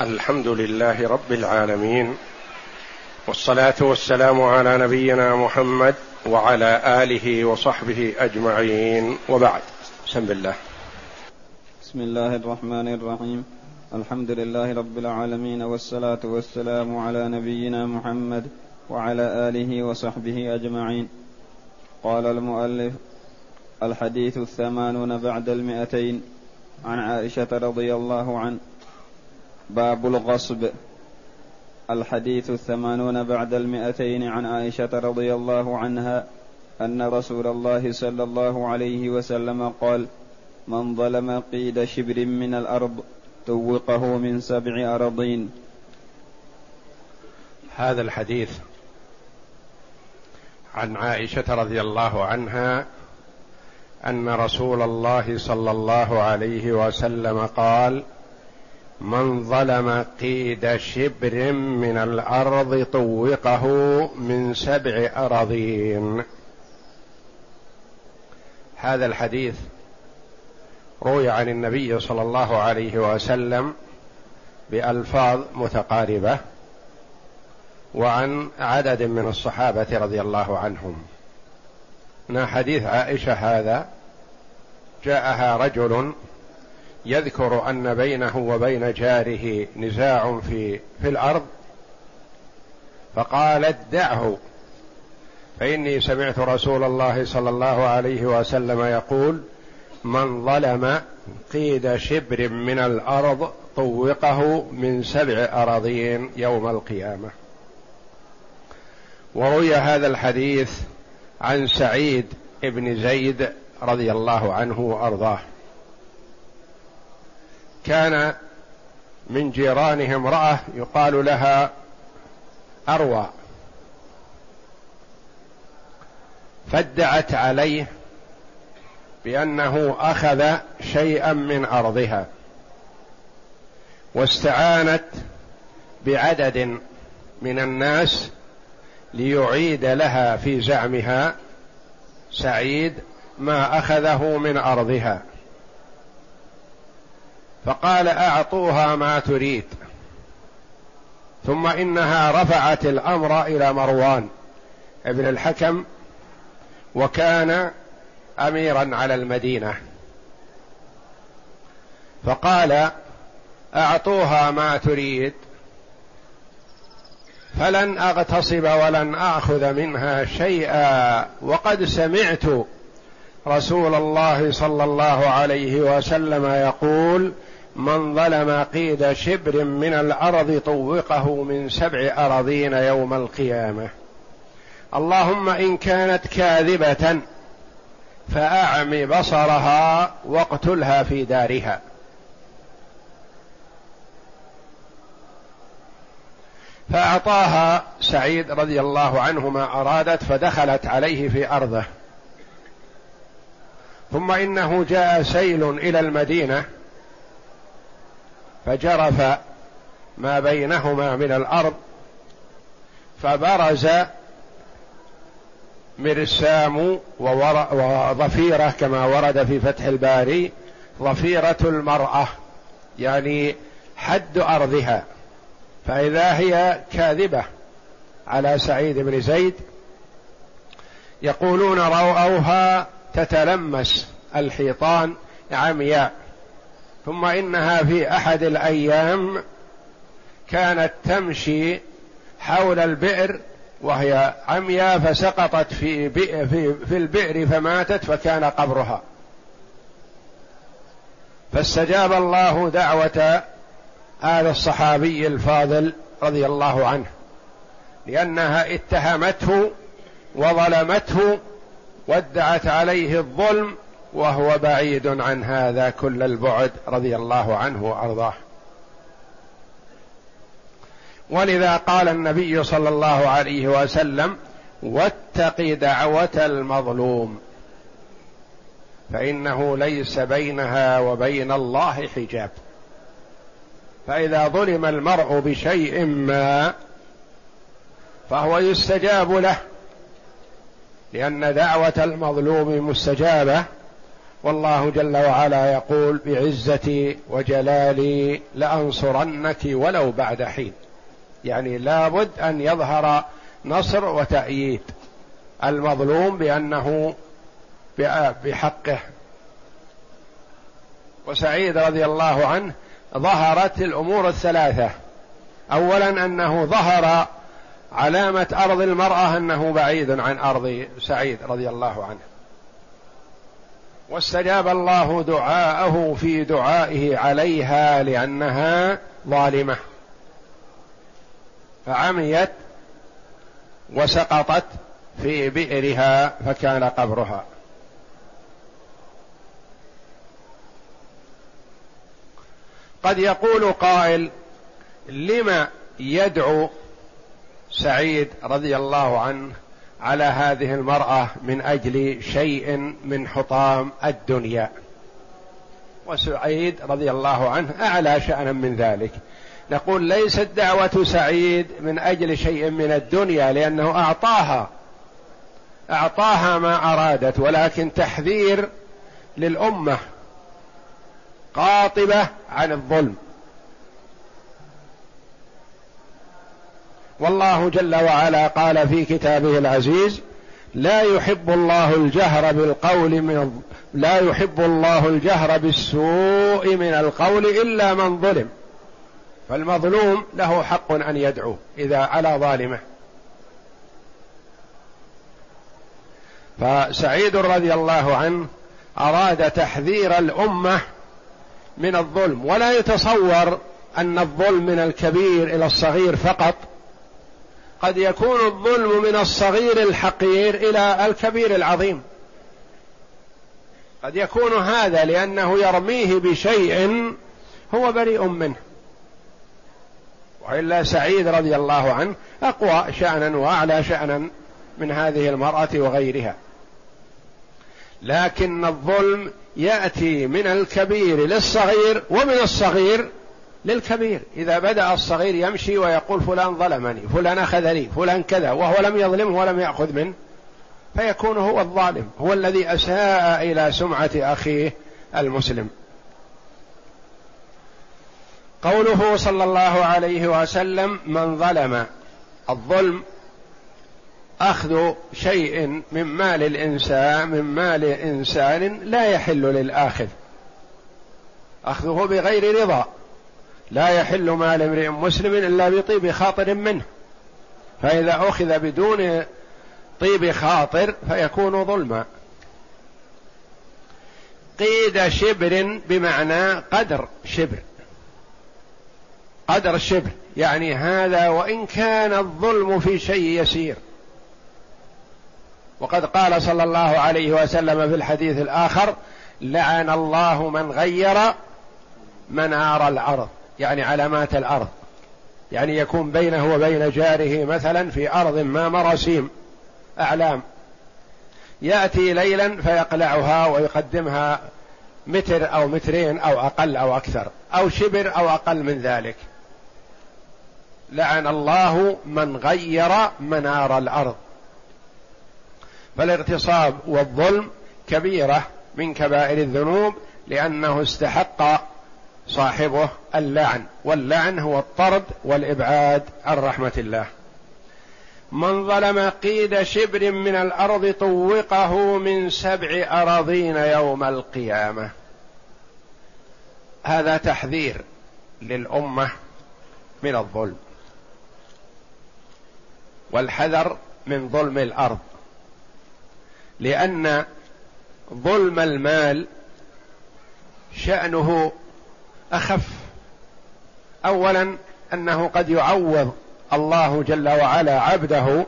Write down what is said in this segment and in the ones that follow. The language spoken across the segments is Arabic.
الحمد لله رب العالمين والصلاة والسلام على نبينا محمد وعلى آله وصحبه أجمعين. وبعد بسم الله. بسم الله الرحمن الرحيم. الحمد لله رب العالمين والصلاة والسلام على نبينا محمد وعلى آله وصحبه أجمعين. قال المؤلف الحديث الثمانون بعد المئتين. عن عائشة رضي الله عنه باب الغصب. الحديث الثمانون بعد المئتين عن عائشة رضي الله عنها أن رسول الله صلى الله عليه وسلم قال من ظلم قيد شبر من الأرض توقه من سبع أراضين. هذا الحديث عن عائشة رضي الله عنها أن رسول الله صلى الله عليه وسلم قال من ظلم قيد شبر من الأرض طوقه من سبع أراضين. هذا الحديث روي عن النبي صلى الله عليه وسلم بألفاظ متقاربة وعن عدد من الصحابة رضي الله عنهم. ان حديث عائشة هذا جاءها رجل يذكر أن بينه وبين جاره نزاع في في الأرض فقالت دعه فإني سمعت رسول الله صلى الله عليه وسلم يقول من ظلم قيد شبر من الأرض طوقه من سبع أراضين يوم القيامة. وروي هذا الحديث عن سعيد بن زيد رضي الله عنه وأرضاه. كان من جيرانه امرأة يقال لها أروى. فادعت عليه بأنه أخذ شيئا من أرضها واستعانت بعدد من الناس ليعيد لها في زعمها سعيد ما أخذه من أرضها. فقال أعطوها ما تريد. ثم إنها رفعت الأمر إلى مروان ابن الحكم وكان أميرا على المدينة. فقال أعطوها ما تريد فلن أغتصب ولن أخذ منها شيئا. وقد سمعت رسول الله صلى الله عليه وسلم يقول من ظلم قيد شبر من الأرض طوقه من سبع أراضين يوم القيامة. اللهم إن كانت كاذبة فأعم بصرها واقتلها في دارها. فأعطاها سعيد رضي الله عنه ما أرادت فدخلت عليه في أرضه. ثم إنه جاء سيل إلى المدينة فجرف ما بينهما من الأرض فبرز مرسام وظفيرة كما ورد في فتح الباري ظفيرة المرأة يعني حد أرضها فإذا هي كاذبة على سعيد بن زيد يقولون روأوها تتلمس الحيطان عمياء. ثم إنها في أحد الأيام كانت تمشي حول البئر وهي عمياء فسقطت في في في البئر فماتت فكان قبرها. فاستجاب الله دعوة هذا الصحابي الفاضل رضي الله عنه لأنها اتهمته وظلمته وادعت عليه الظلم وهو بعيد عن هذا كل البعد رضي الله عنه وأرضاه. ولذا قال النبي صلى الله عليه وسلم واتق دعوة المظلوم فإنه ليس بينها وبين الله حجاب. فإذا ظلم المرء بشيء ما فهو يستجاب له لأن دعوة المظلوم مستجابة والله جل وعلا يقول بعزتي وجلالي لأنصرنك ولو بعد حين. يعني لابد أن يظهر نصر وتأييد. المظلوم بأنه بحقه. وسعيد رضي الله عنه ظهرت الأمور الثلاثة. أولا أنه ظهر علامة أرض المرأة أنه بعيد عن أرض سعيد رضي الله عنه. واستجاب الله دعاءه في دعائه عليها لأنها ظالمة. فعميت وسقطت في بئرها فكان قبرها. قد يقول قائل لم يدعو سعيد رضي الله عنه على هذه المرأة من أجل شيء من حطام الدنيا. وسعيد رضي الله عنه أعلى شأنا من ذلك. نقول ليست دعوة سعيد من أجل شيء من الدنيا لأنه أعطاها. أعطاها ما أرادت ولكن تحذير للأمة قاطبة عن الظلم. والله جل وعلا قال في كتابه العزيز لا يحب الله الجهر بالقول من لا يحب الله الجهر بالسوء من القول إلا من ظلم. فالمظلوم له حق أن يدعو إذا على ظالمه. فسعيد رضي الله عنه أراد تحذير الأمة من الظلم ولا يتصور أن الظلم من الكبير إلى الصغير فقط قد يكون الظلم من الصغير الحقير إلى الكبير العظيم. قد يكون هذا لأنه يرميه بشيء هو بريء منه. وإلا سعيد رضي الله عنه أقوى شأنا وأعلى شأنا من هذه المرأة وغيرها. لكن الظلم يأتي من الكبير للصغير ومن الصغير للكبير. إذا بدأ الصغير يمشي ويقول فلان ظلمني فلان أخذني فلان كذا وهو لم يظلمه ولم يأخذ منه فيكون هو الظالم هو الذي أساء إلى سمعة أخيه المسلم. قوله صلى الله عليه وسلم من ظلم الظلم أخذ شيء من مال الإنسان من مال إنسان لا يحل للآخذ أخذه بغير رضا. لا يحل مال امرئ مسلم إلا بطيب خاطر منه. فإذا أخذ بدون طيب خاطر فيكون ظلما. قيد شبر بمعنى قدر شبر. قدر الشبه يعني هذا وإن كان الظلم في شيء يسير. وقد قال صلى الله عليه وسلم في الحديث الآخر لعن الله من غير منار الأرض. يعني علامات الأرض. يعني يكون بينه وبين جاره مثلا في أرض ما مراسيم. أعلام. يأتي ليلا فيقلعها ويقدمها متر أو مترين أو أقل أو أكثر أو شبر أو أقل من ذلك. لعن الله من غير منار الأرض. فالاغتصاب والظلم كبيرة من كبائر الذنوب لأنه استحق صاحبه اللعن واللعن هو الطرد والإبعاد عن رحمة الله. من ظلم قيد شبر من الأرض طوقه من سبع أراضين يوم القيامة. هذا تحذير للأمة من الظلم. والحذر من ظلم الأرض. لأن ظلم المال شأنه أخف. اولا أنه قد يعوض الله جل وعلا عبده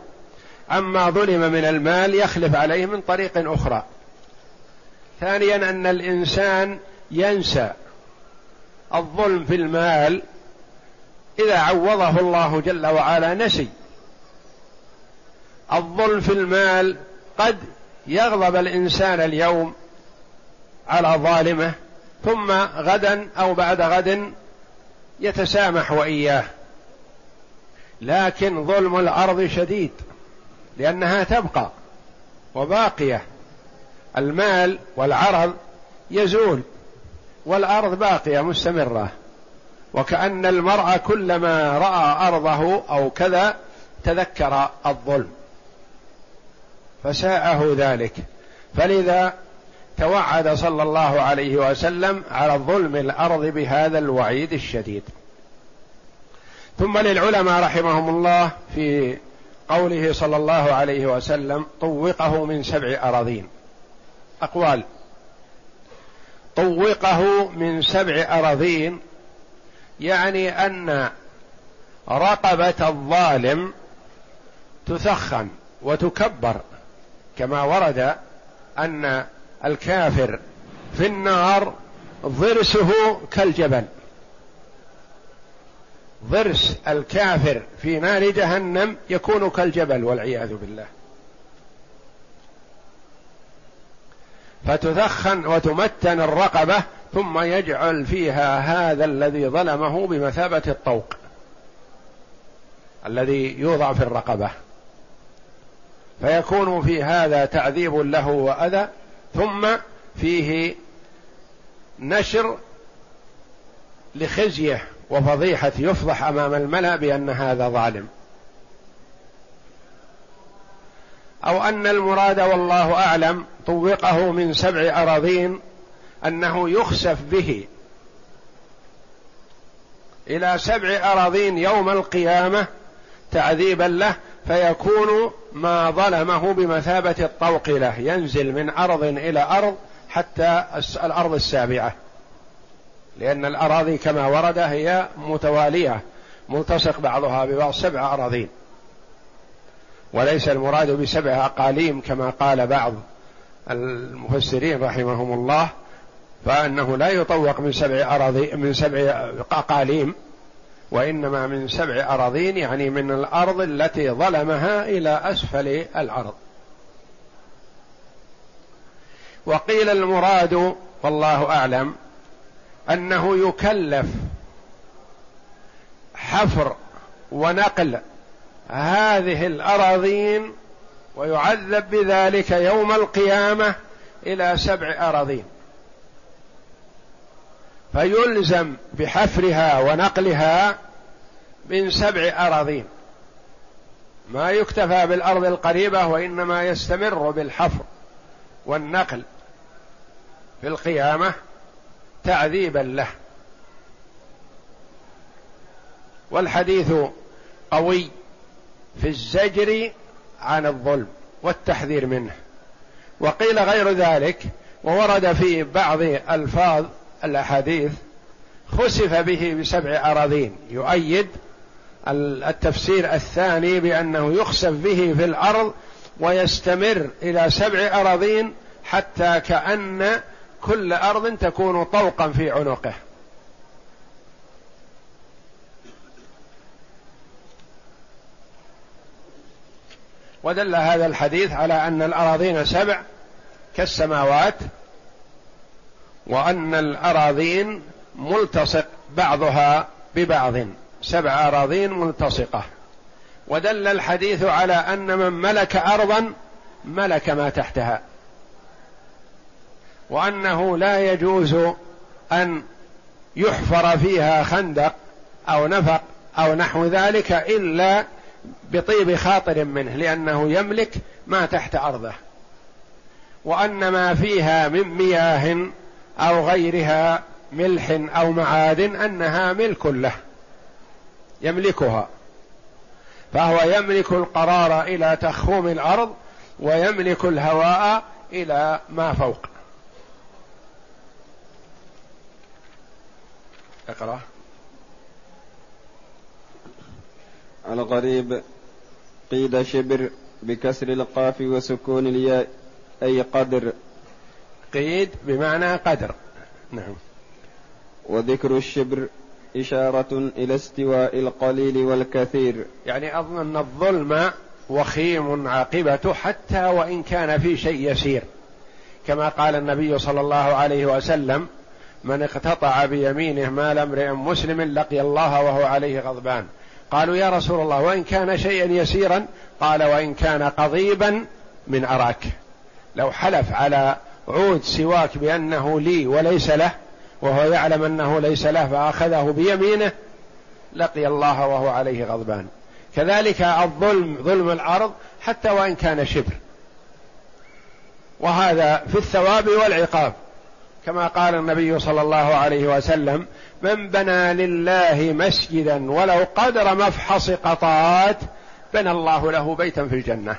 عما ظلم من المال يخلف عليه من طريق أخرى. ثانيا أن الإنسان ينسى الظلم في المال إذا عوضه الله جل وعلا نسي. الظلم في المال قد يغضب الإنسان اليوم على ظالمه ثم غدا أو بعد غد يتسامح وإياه. لكن ظلم الأرض شديد لأنها تبقى وباقية. المال والعرض يزول والأرض باقية مستمرة. وكأن المرء كلما رأى أرضه أو كذا تذكر الظلم. فساءه ذلك. فلذا توعد صلى الله عليه وسلم على الظلم الأرض بهذا الوعيد الشديد. ثم للعلماء رحمهم الله في قوله صلى الله عليه وسلم طوقه من سبع أراضين. أقوال. طوقه من سبع أراضين يعني أن رقبة الظالم تثخن وتكبر كما ورد أن الكافر في النار ضرسه كالجبل. ضرس الكافر في نار جهنم يكون كالجبل والعياذ بالله. فتثخن وتمتن الرقبة ثم يجعل فيها هذا الذي ظلمه بمثابة الطوق الذي يوضع في الرقبة. فيكون في هذا تعذيب له وأذى ثم فيه نشر لخزيه وفضيحة يفضح أمام الملأ بأن هذا ظالم. أو أن المراد والله أعلم طوقه من سبع أراضين أنه يخسف به إلى سبع أراضين يوم القيامة تعذيبا له فيكون ما ظلمه بمثابة الطوق له ينزل من أرض إلى أرض حتى الأرض السابعة. لأن الأراضي كما ورد هي متوالية ملتصق بعضها ببعض سبع أراضين وليس المراد بسبع أقاليم كما قال بعض المفسرين رحمهم الله فأنه لا يطوق من سبع أراضي من سبع أقاليم. وإنما من سبع أراضين يعني من الأرض التي ظلمها إلى أسفل الأرض. وقيل المراد والله أعلم أنه يكلف حفر ونقل هذه الأراضين ويعذب بذلك يوم القيامة إلى سبع أراضين. فيلزم بحفرها ونقلها من سبع أراضين. ما يكتفى بالأرض القريبة وإنما يستمر بالحفر والنقل في القيامة تعذيبا له. والحديث قوي في الزجر عن الظلم والتحذير منه. وقيل غير ذلك وورد في بعض ألفاظ الأحاديث خسف به بسبع أراضين. يؤيد التفسير الثاني بأنه يخسف به في الأرض ويستمر إلى سبع أراضين حتى كأن كل أرض تكون طوقا في عنقه. ودل هذا الحديث على أن الأراضين سبع كالسماوات وأن الأراضين ملتصق بعضها ببعض سبع أراضين ملتصقة. ودل الحديث على أن من ملك أرضا ملك ما تحتها. وأنه لا يجوز أن يحفر فيها خندق أو نفق أو نحو ذلك إلا بطيب خاطر منه لأنه يملك ما تحت أرضه. وأن ما فيها من مياه أو غيرها ملح أو معادن أنها ملك له يملكها. فهو يملك القرار إلى تخوم الأرض ويملك الهواء إلى ما فوق. اقرأ. الغريب قيد شبر بكسر القاف وسكون الياء أي قدر. قيد بمعنى قدر. نعم. وذكر الشبر إشارة إلى استواء القليل والكثير. يعني أظن أن الظلم وخيم عاقبته حتى وإن كان في شيء يسير. كما قال النبي صلى الله عليه وسلم من اقتطع بيمينه مال امرئ مسلم لقي الله وهو عليه غضبان. قالوا يا رسول الله وإن كان شيئا يسيرا? قال وإن كان قضيبا من أراك. لو حلف على عود سواك بأنه لي وليس له وهو يعلم أنه ليس له فأخذه بيمينه لقي الله وهو عليه غضبان. كذلك الظلم ظلم الأرض حتى وإن كان شبر. وهذا في الثواب والعقاب. كما قال النبي صلى الله عليه وسلم من بنى لله مسجدا ولو قدر مفحص قطات بنى الله له بيتا في الجنة.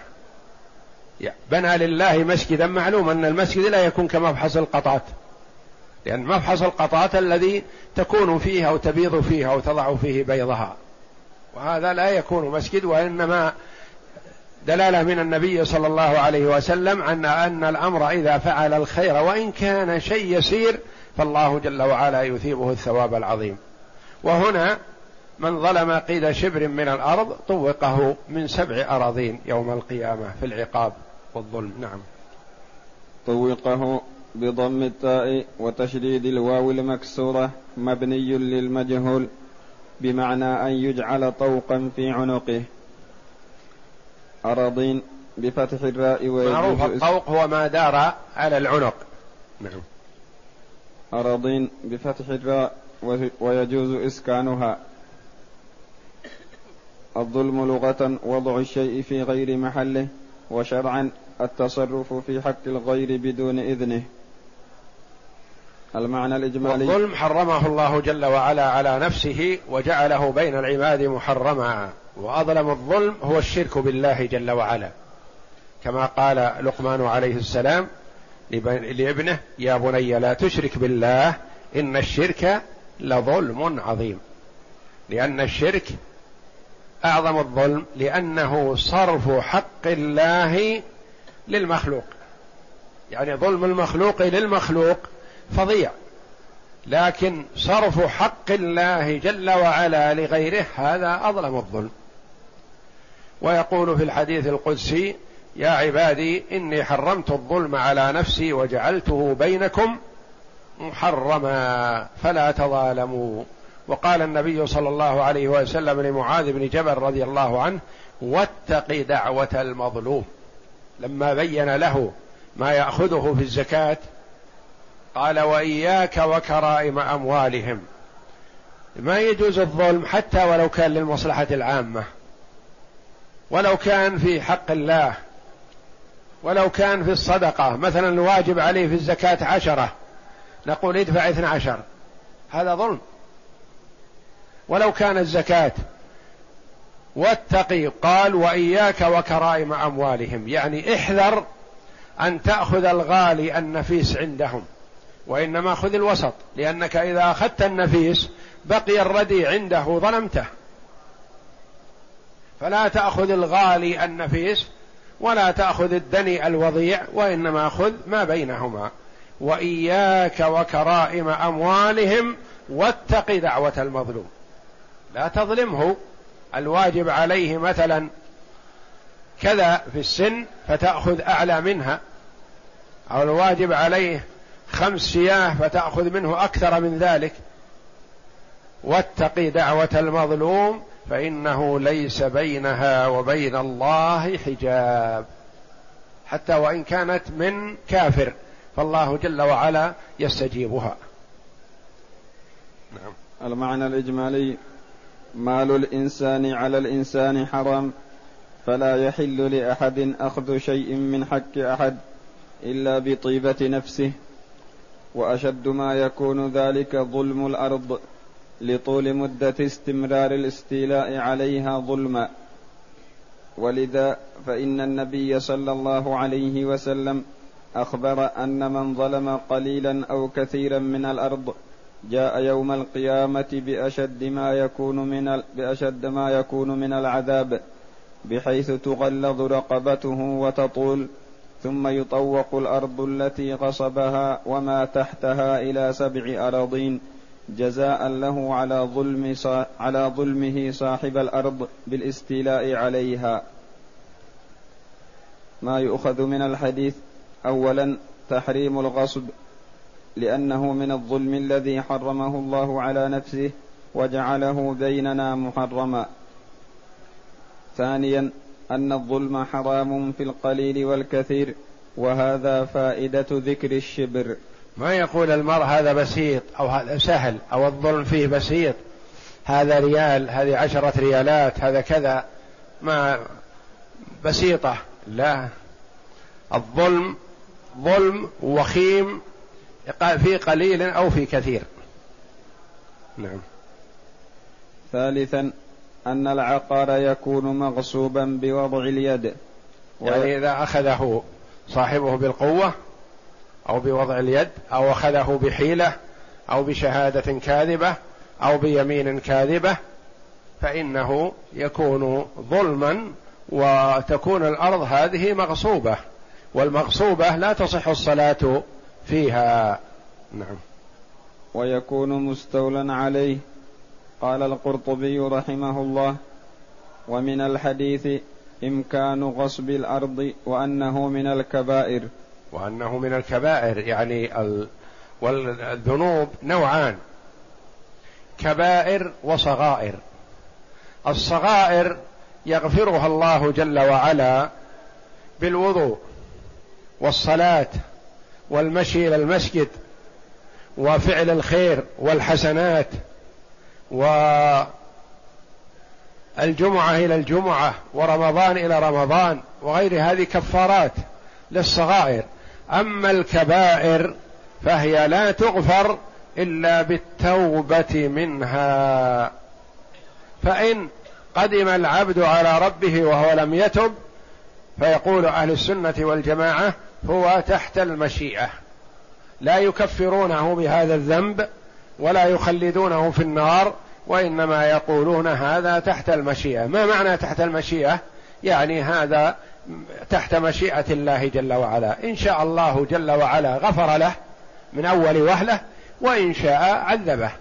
بنى لله مسجدا معلوم أن المسجد لا يكون كمفحص القطات لأن مفحص القطات الذي تكون فيه أو تبيض فيه أو تضع فيه بيضها. وهذا لا يكون مسجد وإنما دلالة من النبي صلى الله عليه وسلم عن أن الأمر إذا فعل الخير وإن كان شيء يسير فالله جل وعلا يثيبه الثواب العظيم. وهنا من ظلم قيد شبر من الأرض طوقه من سبع أراضين يوم القيامة في العقاب. والظلم نعم. طوقه بضم التاء وتشديد الواو المكسورة مبني للمجهول بمعنى أن يجعل طوقا في عنقه. أراضين بفتح الراء معروف الطوق هو ما دار على العنق. نعم. أراضين بفتح الراء ويجوز إسكانها. الظلم لغة وضع الشيء في غير محله. وشرعا التصرف في حق الغير بدون إذنه. المعنى الإجمالي. الظلم حرمه الله جل وعلا على نفسه وجعله بين العباد محرما. وأظلم الظلم هو الشرك بالله جل وعلا. كما قال لقمان عليه السلام لابنه يا بني لا تشرك بالله إن الشرك لظلم عظيم. لأن الشرك أعظم الظلم لأنه صرف حق الله للمخلوق. يعني ظلم المخلوق للمخلوق فظيع. لكن صرف حق الله جل وعلا لغيره هذا أظلم الظلم. ويقول في الحديث القدسي يا عبادي إني حرمت الظلم على نفسي وجعلته بينكم محرما فلا تظالموا. وقال النبي صلى الله عليه وسلم لمعاذ بن جبل رضي الله عنه واتق دعوة المظلوم. لما بين له ما يأخذه في الزكاة قال وإياك وكرائم أموالهم. ما يجوز الظلم حتى ولو كان للمصلحة العامة. ولو كان في حق الله. ولو كان في الصدقة. مثلا الواجب عليه في الزكاة عشرة. نقول ادفع اثنى عشر. هذا ظلم. ولو كان الزكاة. واتقي قال وإياك وكرائم أموالهم. يعني احذر أن تأخذ الغالي النفيس عندهم وإنما خذ الوسط لأنك إذا أخذت النفيس بقي الردي عنده ظلمته. فلا تأخذ الغالي النفيس ولا تأخذ الدني الوضيع وإنما خذ ما بينهما. وإياك وكرائم أموالهم واتق دعوة المظلوم. لا تظلمه. الواجب عليه مثلا كذا في السن فتأخذ أعلى منها. أو الواجب عليه خمس سياه فتأخذ منه أكثر من ذلك. واتق دعوة المظلوم فإنه ليس بينها وبين الله حجاب. حتى وإن كانت من كافر فالله جل وعلا يستجيبها. نعم. المعنى الإجمالي مال الإنسان على الإنسان حرام فلا يحل لأحد أخذ شيء من حق أحد إلا بطيبة نفسه. وأشد ما يكون ذلك ظلم الأرض لطول مدة استمرار الاستيلاء عليها ظلما. ولذا فإن النبي صلى الله عليه وسلم أخبر أن من ظلم قليلا أو كثيرا من الأرض جاء يوم القيامة بأشد ما يكون من بأشد ما يكون من العذاب بحيث تغلظ رقبته وتطول ثم يطوق الأرض التي غصبها وما تحتها إلى سبع أراضين جزاء له على ظلم على ظلمه صاحب الأرض بالاستيلاء عليها. ما يؤخذ من الحديث اولا تحريم الغصب لأنه من الظلم الذي حرمه الله على نفسه وجعله بيننا محرما. ثانيا أن الظلم حرام في القليل والكثير وهذا فائدة ذكر الشبر. ما يقول المرء هذا بسيط أو هذا سهل أو الظلم فيه بسيط؟ هذا ريال هذه عشرة ريالات هذا كذا. ما بسيطة لا. الظلم ظلم وخيم في قليل أو في كثير. نعم. ثالثا أن العقار يكون مغصوبا بوضع اليد. يعني إذا أخذه صاحبه بالقوة أو بوضع اليد أو أخذه بحيلة أو بشهادة كاذبة أو بيمين كاذبة فإنه يكون ظلما وتكون الأرض هذه مغصوبة. والمغصوبة لا تصح الصلاة فيها نعم. ويكون مستولا عليه قال القرطبي رحمه الله. ومن الحديث إمكان غصب الأرض وأنه من الكبائر. وأنه من الكبائر يعني ال... والذنوب نوعان. كبائر وصغائر. الصغائر يغفرها الله جل وعلا بالوضوء والصلاة. والمشي إلى المسجد وفعل الخير والحسنات والجمعة إلى الجمعة ورمضان إلى رمضان وغير هذه كفارات للصغائر. أما الكبائر فهي لا تغفر إلا بالتوبة منها. فإن قدم العبد على ربه وهو لم يتب فيقول أهل السنة والجماعة هو تحت المشيئة. لا يكفرونه بهذا الذنب ولا يخلدونه في النار وإنما يقولون هذا تحت المشيئة. ما معنى تحت المشيئة؟ يعني هذا تحت مشيئة الله جل وعلا. إن شاء الله جل وعلا غفر له من أول وهلة وإن شاء عذبه.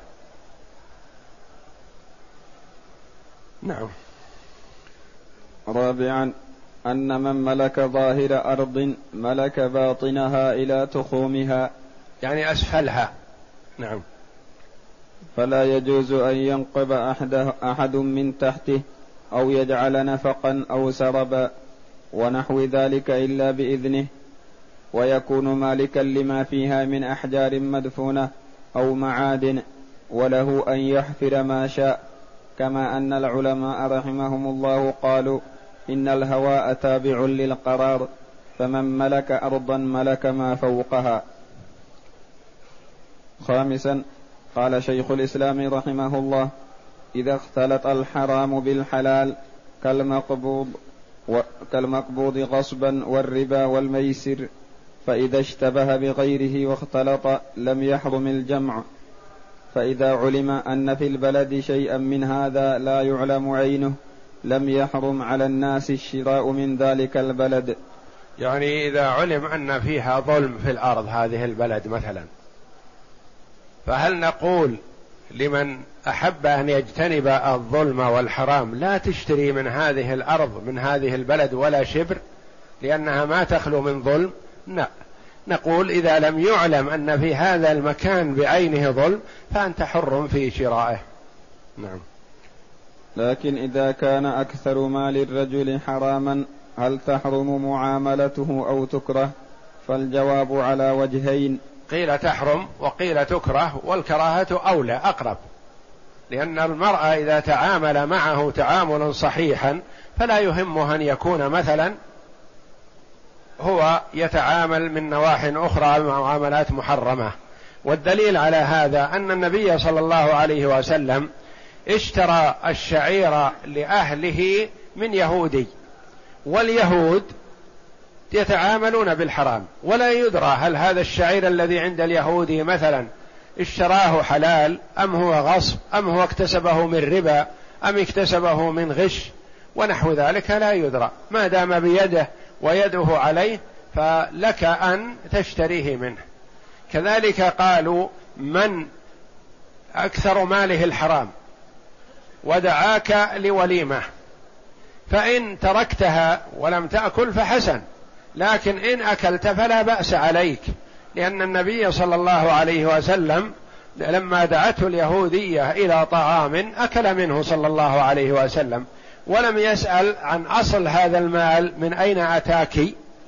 نعم. رابعا أن من ملك ظاهر أرض ملك باطنها إلى تخومها. يعني أسفلها نعم. فلا يجوز أن ينقب أحد, أحد من تحته أو يجعل نفقا أو سربا ونحو ذلك إلا بإذنه. ويكون مالكا لما فيها من أحجار مدفونة أو معادن وله أن يحفر ما شاء. كما أن العلماء رحمهم الله قالوا إن الهواء تابع للقرار فمن ملك أرضا ملك ما فوقها. خامسا قال شيخ الإسلام رحمه الله إذا اختلط الحرام بالحلال كالمقبوض كالمقبوض غصبا والربا والميسر فإذا اشتبه بغيره واختلط لم يحرم الجمع. فإذا علم أن في البلد شيئا من هذا لا يعلم عينه لم يحرم على الناس الشراء من ذلك البلد. يعني إذا علم أن فيها ظلم في الأرض هذه البلد مثلا فهل نقول لمن أحب أن يجتنب الظلم والحرام لا تشتري من هذه الأرض من هذه البلد ولا شبر لأنها ما تخلو من ظلم؟ لا. نقول إذا لم يعلم أن في هذا المكان بعينه ظلم فأنت حر في شرائه. نعم. لكن إذا كان أكثر مال الرجل حراما هل تحرم معاملته أو تكره؟ فالجواب على وجهين. قيل تحرم وقيل تكره والكراهة أولى أقرب. لأن المرأة إذا تعامل معه تعاملا صحيحا فلا يهمه أن يكون مثلا هو يتعامل من نواح أخرى معاملات محرمة. والدليل على هذا أن النبي صلى الله عليه وسلم اشترى الشعير لأهله من يهودي واليهود يتعاملون بالحرام ولا يدرى هل هذا الشعير الذي عند اليهودي مثلا اشتراه حلال أم هو غصب أم هو اكتسبه من ربا أم اكتسبه من غش ونحو ذلك لا يدرى. ما دام بيده ويده عليه فلك أن تشتريه منه. كذلك قالوا من أكثر ماله الحرام؟ ودعاك لوليمة. فإن تركتها ولم تأكل فحسن لكن إن أكلت فلا بأس عليك لأن النبي صلى الله عليه وسلم لما دعته اليهودية إلى طعام أكل منه صلى الله عليه وسلم ولم يسأل عن أصل هذا المال من أين أتاك؟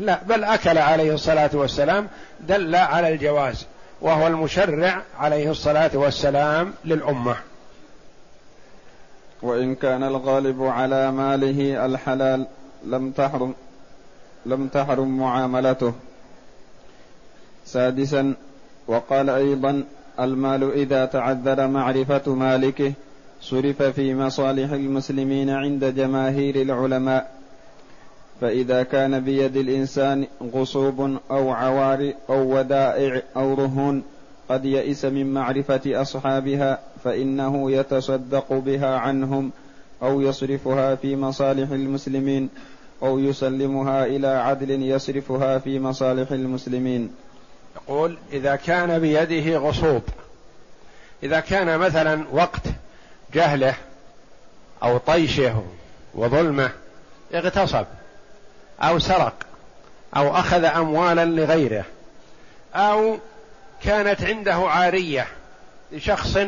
لا بل أكل عليه الصلاة والسلام دل على الجواز وهو المشرع عليه الصلاة والسلام للأمة. وإن كان الغالب على ماله الحلال لم تحرم لم تحرم معاملته. سادسا وقال أيضا المال إذا تعذر معرفة مالكه صرف في مصالح المسلمين عند جماهير العلماء. فإذا كان بيد الإنسان غصوب أو عوار أو ودائع أو رهون قد يئس من معرفة أصحابها فإنه يتصدق بها عنهم أو يصرفها في مصالح المسلمين أو يسلمها إلى عدل يصرفها في مصالح المسلمين. يقول إذا كان بيده غصوب إذا كان مثلا وقت جهله أو طيشه وظلمه اغتصب أو سرق أو أخذ أموالا لغيره أو كانت عنده عارية لشخص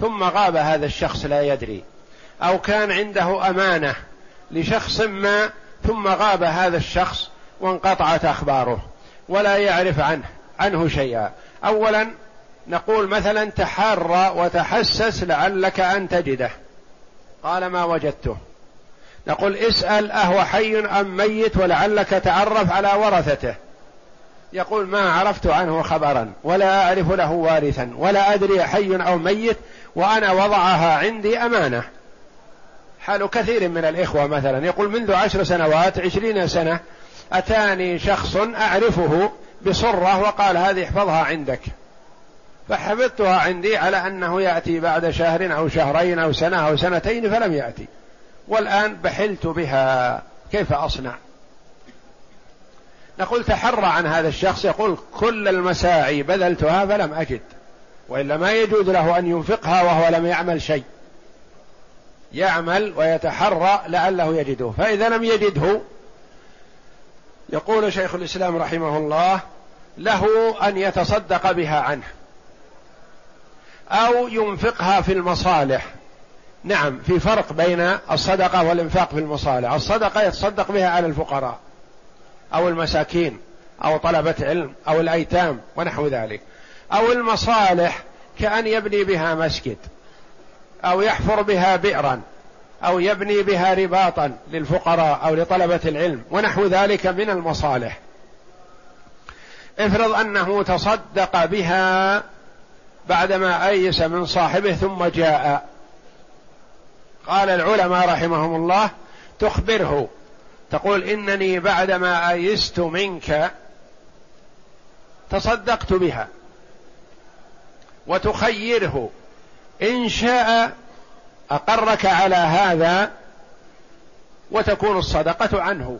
ثم غاب هذا الشخص لا يدري. أو كان عنده أمانة لشخص ما ثم غاب هذا الشخص وانقطعت أخباره ولا يعرف عنه عنه شيئا. أولا نقول مثلا تحرى وتحسس لعلك أن تجده. قال ما وجدته. نقول اسأل أهو حي أم ميت ولعلك تعرف على ورثته. يقول ما عرفت عنه خبرا ولا أعرف له وارثا ولا أدري حي أو ميت وأنا وضعها عندي أمانة. حال كثير من الإخوة مثلا يقول منذ عشر سنوات عشرين سنة أتاني شخص أعرفه بصرة وقال هذه احفظها عندك. فحفظتها عندي على أنه يأتي بعد شهر أو شهرين أو سنة أو سنتين فلم يأتي. والآن بحلت بها كيف أصنع؟ نقول تحرى عن هذا الشخص يقول كل المساعي بذلتها فلم أجد وإلا ما يجوز له أن ينفقها وهو لم يعمل شيء. يعمل ويتحرى لعله يجده فإذا لم يجده يقول شيخ الإسلام رحمه الله له أن يتصدق بها عنه أو ينفقها في المصالح. نعم في فرق بين الصدقة والإنفاق في المصالح. الصدقة يتصدق بها على الفقراء. أو المساكين أو طلبة علم أو الأيتام ونحو ذلك. أو المصالح كأن يبني بها مسجد أو يحفر بها بئرا أو يبني بها رباطا للفقراء أو لطلبة العلم ونحو ذلك من المصالح. افرض أنه تصدق بها بعدما أيس من صاحبه ثم جاء. قال العلماء رحمهم الله تخبره. تقول إنني بعدما أيست منك تصدقت بها وتخيره. إن شاء أقرك على هذا وتكون الصدقة عنه.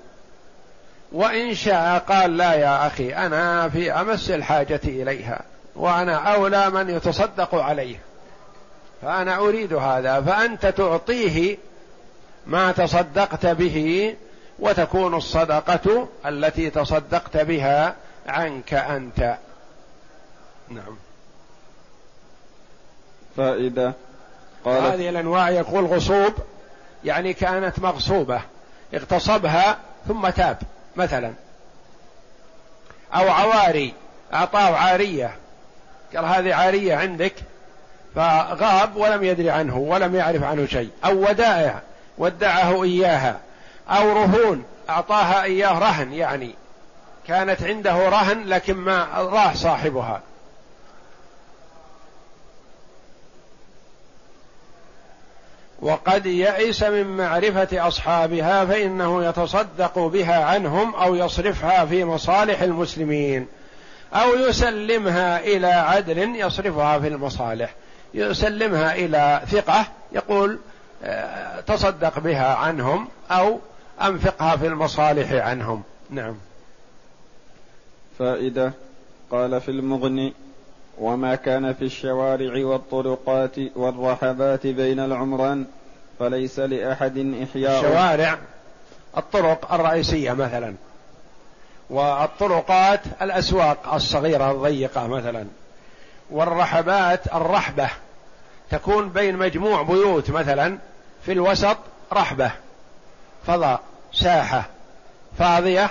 وإن شاء قال لا يا أخي أنا في أمس الحاجة إليها وأنا أولى من يتصدق عليه. فأنا أريد هذا فأنت تعطيه ما تصدقت به وتكون الصدقة التي تصدقت بها عنك أنت. نعم. فائده قال هذه الأنواع يقول غصوب يعني كانت مغصوبة اغتصبها ثم تاب مثلا. أو عواري أعطاه عارية قال هذه عارية عندك فغاب ولم يدري عنه ولم يعرف عنه شيء أو ودائع ودعه إياها. أو رهون. أعطاها إياه رهن يعني. كانت عنده رهن لكن ما راح صاحبها. وقد يئس من معرفة أصحابها فإنه يتصدق بها عنهم أو يصرفها في مصالح المسلمين أو يسلمها إلى عدل يصرفها في المصالح. يسلمها إلى ثقة يقول آه، تصدق بها عنهم أو أنفقها في المصالح عنهم. نعم. فائدة قال في المغني وما كان في الشوارع والطرقات والرحبات بين العمران فليس لأحد إحياء. الشوارع الطرق الرئيسية مثلا والطرقات الأسواق الصغيرة الضيقة مثلا والرحبات الرحبة تكون بين مجموع بيوت مثلا في الوسط رحبة. فضاء ساحة فاضية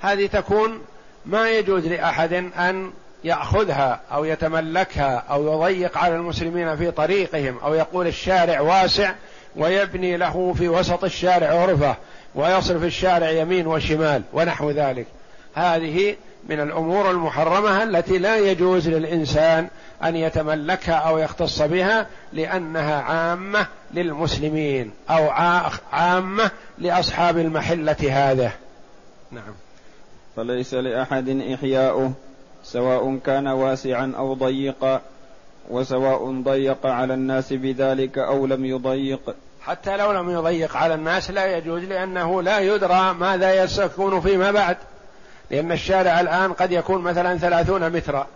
هذه تكون ما يجوز لأحد أن يأخذها أو يتملكها أو يضيق على المسلمين في طريقهم أو يقول الشارع واسع ويبني له في وسط الشارع غرفه ويصرف الشارع يمين وشمال ونحو ذلك. هذه من الأمور المحرمة التي لا يجوز للإنسان أن يتملكها أو يختص بها لأنها عامة للمسلمين أو عامة لأصحاب المحلة هذا. نعم. فليس لأحد إحياؤه سواء كان واسعا أو ضيقا وسواء ضيق على الناس بذلك أو لم يضيق. حتى لو لم يضيق على الناس لا يجوز لأنه لا يدرى ماذا يسكن فيما بعد. لأن الشارع الآن قد يكون مثلا ثلاثون مترا.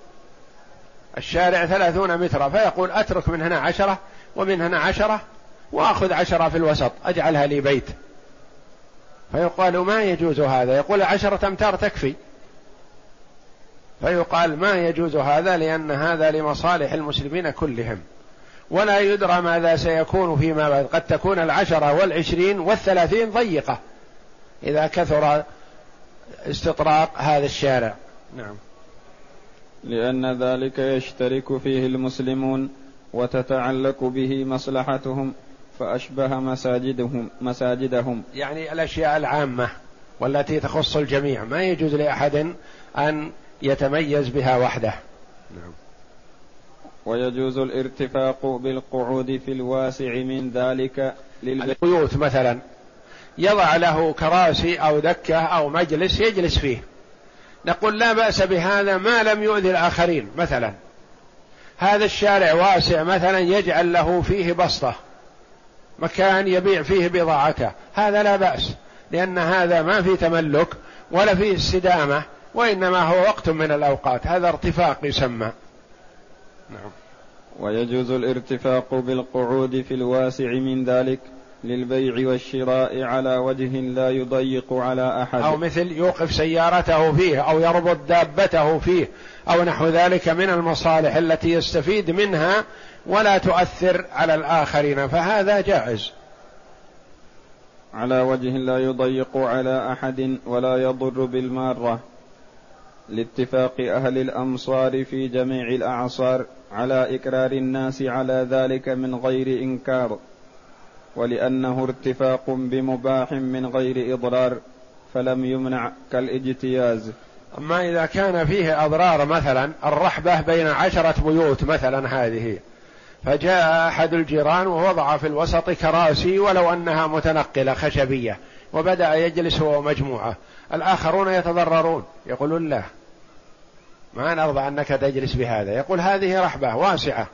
الشارع ثلاثون مترا فيقول أترك من هنا عشرة ومن هنا عشرة وأخذ عشرة في الوسط أجعلها لي بيت. فيقال ما يجوز هذا؟ يقول عشرة أمتار تكفي. فيقال ما يجوز هذا؟ لأن هذا لمصالح المسلمين كلهم. ولا يدرى ماذا سيكون فيما بعد. قد تكون العشرة والعشرين والثلاثين ضيقة. إذا كثر استطراق هذا الشارع. نعم. لأن ذلك يشترك فيه المسلمون وتتعلق به مصلحتهم فأشبه مساجدهم مساجدهم. يعني الأشياء العامة والتي تخص الجميع. ما يجوز لأحد أن يتميز بها وحده. نعم. ويجوز الارتفاق بالقعود في الواسع من ذلك للبيوت. مثلا. يضع له كراسي أو دكة أو مجلس يجلس فيه. نقول لا بأس بهذا ما لم يؤذي الآخرين مثلا. هذا الشارع واسع مثلا يجعل له فيه بسطة. مكان يبيع فيه بضاعته. هذا لا بأس لأن هذا ما في تملك ولا فيه استدامة وإنما هو وقت من الأوقات. هذا ارتفاق يسمى. نعم. ويجوز الارتفاق بالقعود في الواسع من ذلك. للبيع والشراء على وجه لا يضيق على أحد. أو مثل يوقف سيارته فيه أو يربط دابته فيه أو نحو ذلك من المصالح التي يستفيد منها ولا تؤثر على الآخرين فهذا جائز. على وجه لا يضيق على أحد ولا يضر بالمارة. لاتفاق أهل الأمصار في جميع الأعصار على اكرار الناس على ذلك من غير إنكار. ولأنه ارتفاق بمباح من غير إضرار فلم يمنع كالاجتياز. أما إذا كان فيه أضرار مثلا الرحبة بين عشرة بيوت مثلا هذه. فجاء أحد الجيران ووضع في الوسط كراسي ولو أنها متنقلة خشبية وبدأ يجلس هو ومجموعة الآخرون يتضررون. يقولون لا ما نرضى أنك تجلس بهذا. يقول هذه رحبة واسعة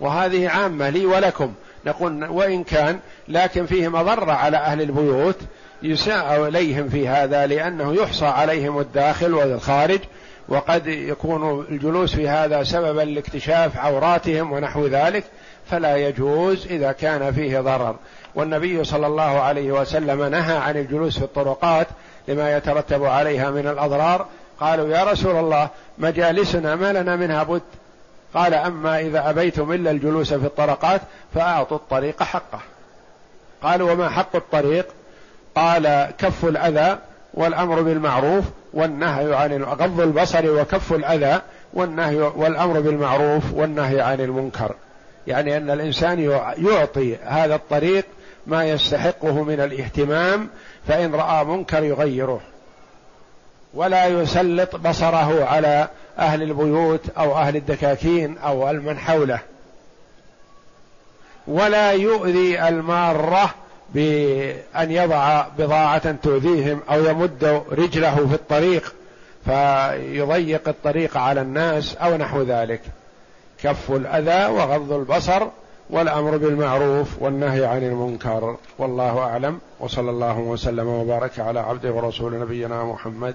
وهذه عامة لي ولكم. نقول وإن كان لكن فيه مضرة على أهل البيوت يساء إليهم في هذا لأنه يحصى عليهم الداخل والخارج وقد يكون الجلوس في هذا سببا لاكتشاف عوراتهم ونحو ذلك فلا يجوز إذا كان فيه ضرر. والنبي صلى الله عليه وسلم نهى عن الجلوس في الطرقات لما يترتب عليها من الأضرار. قالوا يا رسول الله مجالسنا ما لنا منها بد. قال أما إذا أبيتم إلا الجلوس في الطرقات فأعطوا الطريق حقه. قالوا وما حق الطريق؟ قال كف الأذى والأمر بالمعروف والنهي عن غض البصر وكف الأذى والنهي والأمر بالمعروف والنهي عن المنكر. يعني أن الإنسان يعطي هذا الطريق ما يستحقه من الاهتمام فإن رأى منكر يغيره. ولا يسلط بصره على أهل البيوت أو أهل الدكاكين أو من حوله. ولا يؤذي المارة بأن يضع بضاعة تؤذيهم أو يمد رجله في الطريق فيضيق الطريق على الناس أو نحو ذلك. كف الأذى وغض البصر والأمر بالمعروف والنهي عن المنكر. والله أعلم. وصلى الله وسلم وبارك على عبده ورسول نبينا محمد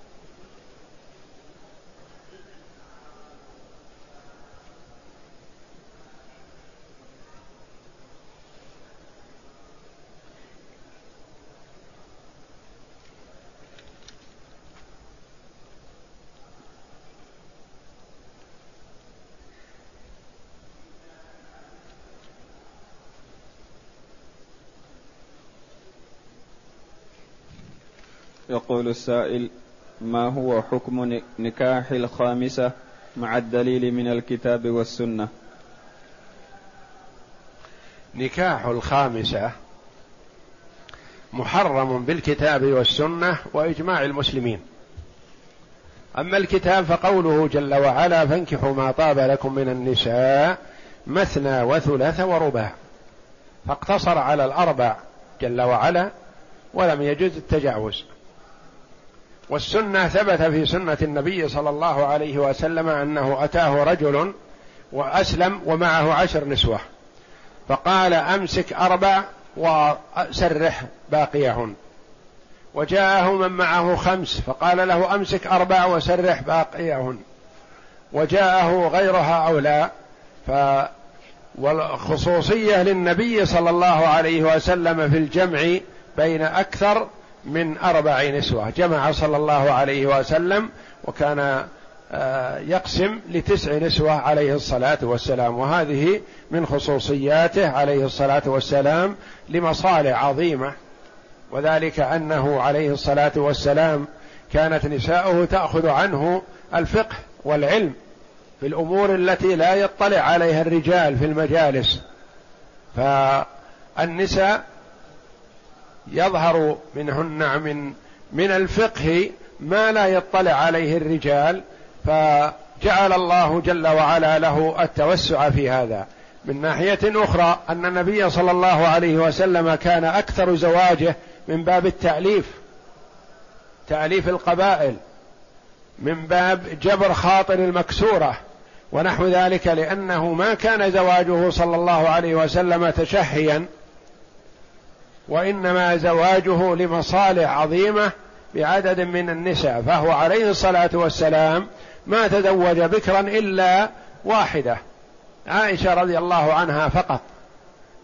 يقول السائل ما هو حكم نكاح الخامسة مع الدليل من الكتاب والسنة؟ نكاح الخامسة محرم بالكتاب والسنة وإجماع المسلمين. أما الكتاب فقوله جل وعلا فانكحوا ما طاب لكم من النساء مثنى وثلاث ورباع. فاقتصر على الأربع جل وعلا ولم يجز التجاوز. والسنة ثبت في سنة النبي صلى الله عليه وسلم أنه أتاه رجل وأسلم ومعه عشر نسوة. فقال أمسك أربع وسرح باقيهن. وجاءه من معه خمس فقال له أمسك أربع وسرح باقيهن. وجاءه غيرها أو لا ف والخصوصية للنبي صلى الله عليه وسلم في الجمع بين أكثر من أربع نسوة جمع صلى الله عليه وسلم وكان آه، يقسم لتسع نسوة عليه الصلاة والسلام. وهذه من خصوصياته عليه الصلاة والسلام لمصالح عظيمة. وذلك أنه عليه الصلاة والسلام كانت نساؤه تأخذ عنه الفقه والعلم في الأمور التي لا يطلع عليها الرجال في المجالس. فالنساء يظهر منهن من من الفقه ما لا يطلع عليه الرجال فجعل الله جل وعلا له التوسع في هذا. من ناحية أخرى أن النبي صلى الله عليه وسلم كان أكثر زواجه من باب التأليف تأليف القبائل من باب جبر خاطر المكسورة ونحو ذلك لأنه ما كان زواجه صلى الله عليه وسلم تشهيا وإنما زواجه لمصالح عظيمة بعدد من النساء فهو عليه الصلاة والسلام ما تزوج بكرا إلا واحدة عائشة رضي الله عنها فقط.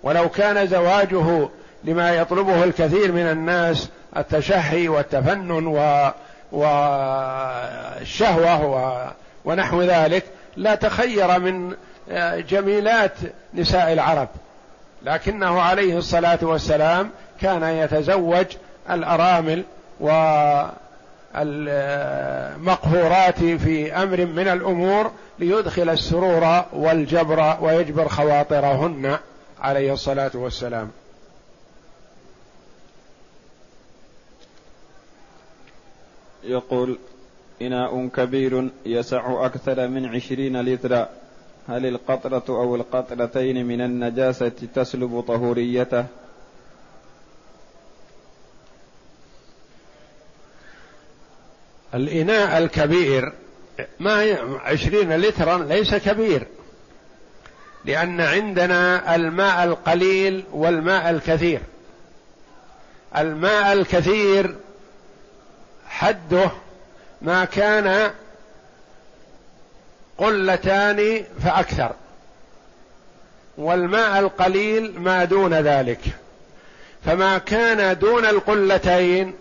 ولو كان زواجه لما يطلبه الكثير من الناس التشهي والتفنن و والشهوة و... ونحو ذلك لا تخير من جميلات نساء العرب. لكنه عليه الصلاة والسلام كان يتزوج الأرامل والمقهورات في أمر من الأمور ليدخل السرور والجبر ويجبر خواطرهن عليه الصلاة والسلام. يقول إناء كبير يسع أكثر من عشرين لترا. هل القطرة أو القطرتين من النجاسة تسلب طهوريته؟ الإناء الكبير ما عشرين لترا ليس كبير لأن عندنا الماء القليل والماء الكثير. الماء الكثير حده ما كان قلتان فأكثر. والماء القليل ما دون ذلك. فما كان دون القلتين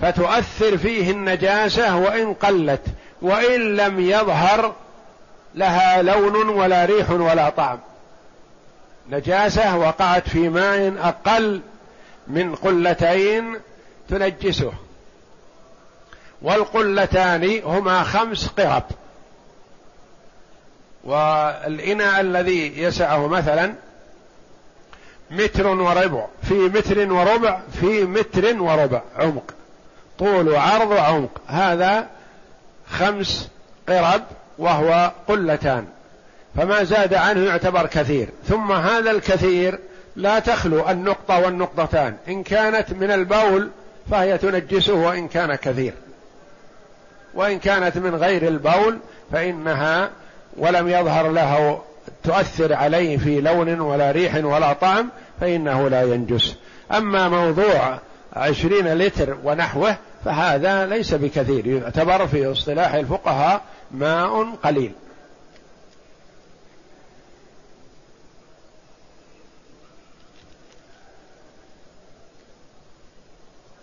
فتؤثر فيه النجاسة وإن قلت وإن لم يظهر لها لون ولا ريح ولا طعم. نجاسة وقعت في ماء أقل من قلتين تنجسه. والقلتان هما خمس قرب. والإناء الذي يسعه مثلا متر وربع في متر وربع في متر وربع عمق. طول وعرض وعمق هذا خمس قرب وهو قلتان. فما زاد عنه يعتبر كثير. ثم هذا الكثير لا تخلو النقطة والنقطتان. إن كانت من البول فهي تنجسه وإن كان كثير. وإن كانت من غير البول فإنها ولم يظهر له تؤثر عليه في لون ولا ريح ولا طعم فإنه لا ينجس. أما موضوع عشرين لتر ونحوه فهذا ليس بكثير. يعتبر في اصطلاح الفقهاء ماء قليل.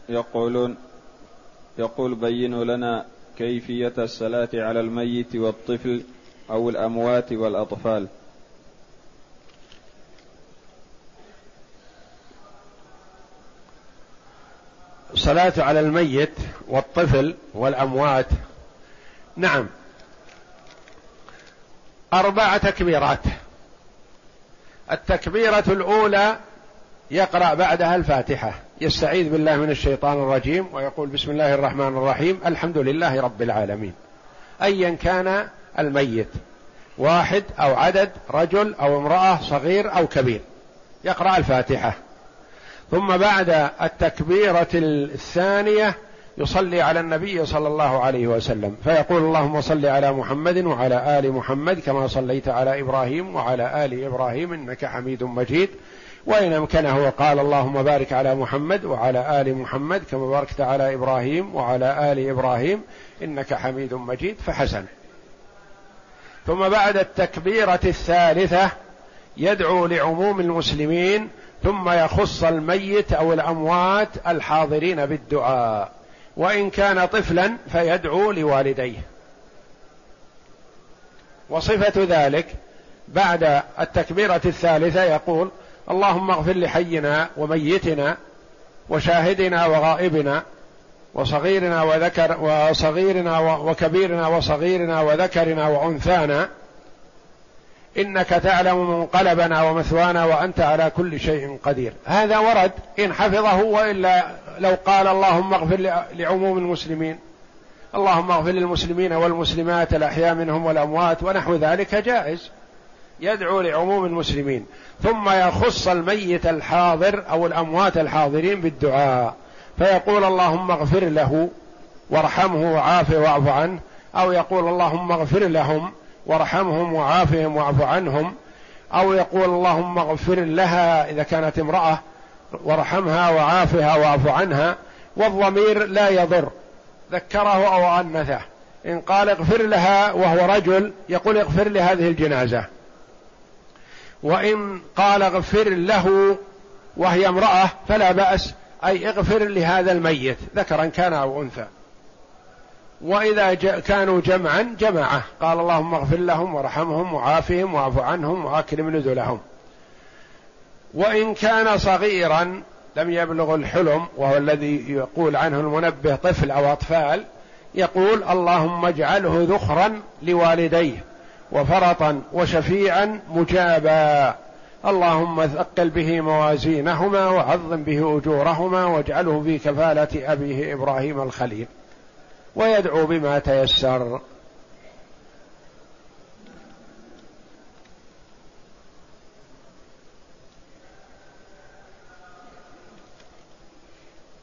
يقولون يقول بينوا لنا كيفية الصلاة على الميت والطفل أو الأموات والأطفال. الصلاة على الميت والطفل والأموات. نعم. أربع تكبيرات. التكبيرة الأولى يقرأ بعدها الفاتحة. يستعيذ بالله من الشيطان الرجيم ويقول بسم الله الرحمن الرحيم. الحمد لله رب العالمين. أيا كان الميت. واحد أو عدد رجل أو امرأة صغير أو كبير. يقرأ الفاتحة. ثم بعد التكبيرة الثانية يصلي على النبي صلى الله عليه وسلم. فيقول اللهم صل على محمد وعلى آل محمد كما صليت على إبراهيم وعلى آل إبراهيم إنك حميد مجيد. وإن أمكنه قال اللهم بارك على محمد وعلى آل محمد كما باركت على إبراهيم وعلى آل إبراهيم إنك حميد مجيد. فحسن. ثم بعد التكبيرة الثالثة يدعو لعموم المسلمين ثم يخص الميت أو الأموات الحاضرين بالدعاء. وإن كان طفلا فيدعو لوالديه. وصفة ذلك بعد التكبيرة الثالثة يقول اللهم اغفر لحينا وميتنا وشاهدنا وغائبنا وصغيرنا وذكر وصغيرنا وكبيرنا وصغيرنا وذكرنا وأنثانا. إنك تعلم منقلبنا ومثوانا وأنت على كل شيء قدير. هذا ورد إن حفظه وإلا لو قال اللهم اغفر لعموم المسلمين. اللهم اغفر للمسلمين والمسلمات الأحياء منهم والأموات ونحو ذلك جائز. يدعو لعموم المسلمين. ثم يخص الميت الحاضر أو الأموات الحاضرين بالدعاء. فيقول اللهم اغفر له وارحمه وعافه واعف عنه أو يقول اللهم اغفر لهم وارحمهم وعافهم واعف عنهم أو يقول اللهم اغفر لها إذا كانت امرأة وارحمها وعافها واعف عنها والضمير لا يضر ذكره أو أنثه إن قال اغفر لها وهو رجل يقول اغفر لهذه الجنازة. وإن قال اغفر له وهي امرأة فلا بأس أي اغفر لهذا الميت ذكرا كان أو أنثى. وإذا كانوا جمعا جمعه قال اللهم اغفر لهم وارحمهم وعافهم واعف عنهم وأكرم نزلهم. وإن كان صغيرا لم يبلغ الحلم وهو الذي يقول عنه المنبه طفل أو أطفال يقول اللهم اجعله ذخرا لوالديه وفرطا وشفيعا مجابا. اللهم ثقل به موازينهما وعظم به أجورهما واجعله في كفالة أبيه إبراهيم الخليل ويدعو بما تيسر.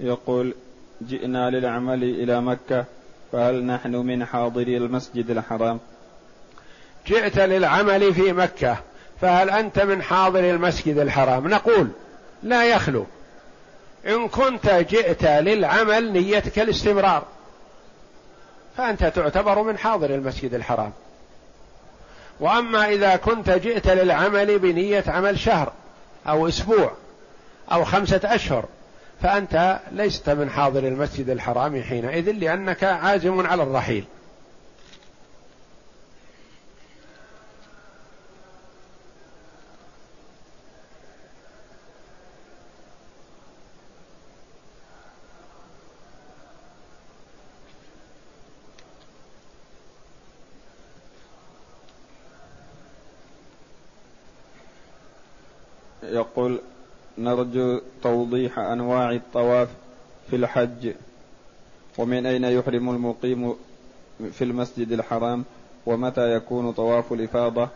يقول جئنا للعمل إلى مكة فهل نحن من حاضري المسجد الحرام؟ جئت للعمل في مكة فهل أنت من حاضر المسجد الحرام؟ نقول لا يخلو. إن كنت جئت للعمل نيتك الاستمرار. فأنت تعتبر من حاضر المسجد الحرام. وأما إذا كنت جئت للعمل بنية عمل شهر أو أسبوع أو خمسة أشهر فأنت لست من حاضر المسجد الحرام حينئذ لأنك عازم على الرحيل. يقول نرجو توضيح أنواع الطواف في الحج ومن أين يحرم المقيم في المسجد الحرام ومتى يكون طواف الإفاضة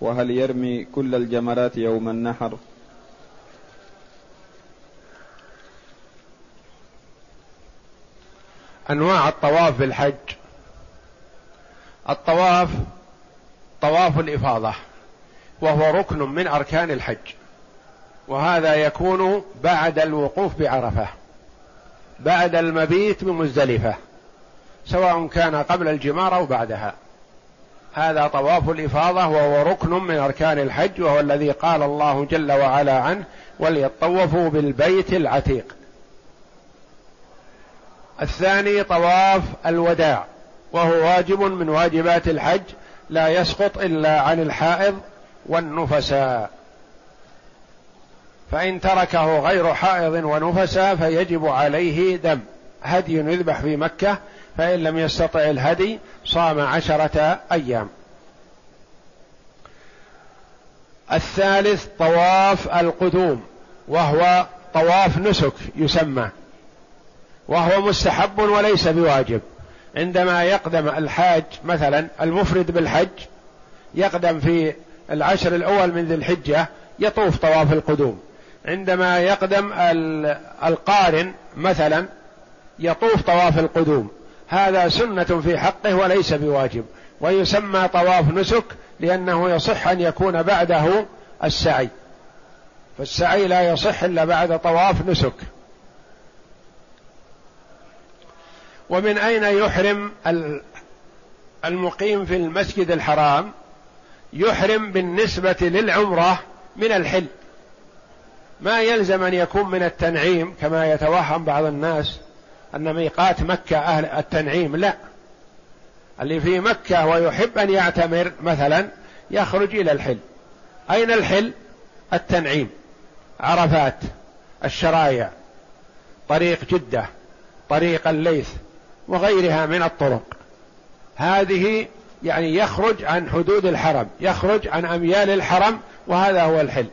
وهل يرمي كل الجمرات يوم النحر؟ أنواع الطواف بالحج الطواف طواف الإفاضة وهو ركن من أركان الحج. وهذا يكون بعد الوقوف بعرفة بعد المبيت بمزدلفة سواء كان قبل الجمار أو بعدها. هذا طواف الإفاضة وهو ركن من أركان الحج وهو الذي قال الله جل وعلا عنه وليطوفوا بالبيت العتيق الثاني طواف الوداع وهو واجب من واجبات الحج لا يسقط إلا عن الحائض والنفساء. فإن تركه غير حائض ونفسا فيجب عليه دم. هدي يذبح في مكة فإن لم يستطع الهدي صام عشرة أيام. الثالث طواف القدوم وهو طواف نسك يسمى. وهو مستحب وليس بواجب. عندما يقدم الحاج مثلا المفرد بالحج يقدم في العشر الأول من ذي الحجة يطوف طواف القدوم. عندما يقدم القارن مثلا يطوف طواف القدوم. هذا سنة في حقه وليس بواجب ويسمى طواف نسك لأنه يصح أن يكون بعده السعي. فالسعي لا يصح إلا بعد طواف نسك. ومن أين يحرم المقيم في المسجد الحرام؟ يحرم بالنسبة للعمرة من الحل. ما يلزم أن يكون من التنعيم كما يتوهم بعض الناس أن ميقات مكة أهل التنعيم لا. اللي في مكة ويحب أن يعتمر مثلا يخرج إلى الحل. أين الحل؟ التنعيم. عرفات الشرايع طريق جدة طريق الليث وغيرها من الطرق. هذه يعني يخرج عن حدود الحرم يخرج عن أميال الحرم وهذا هو الحل.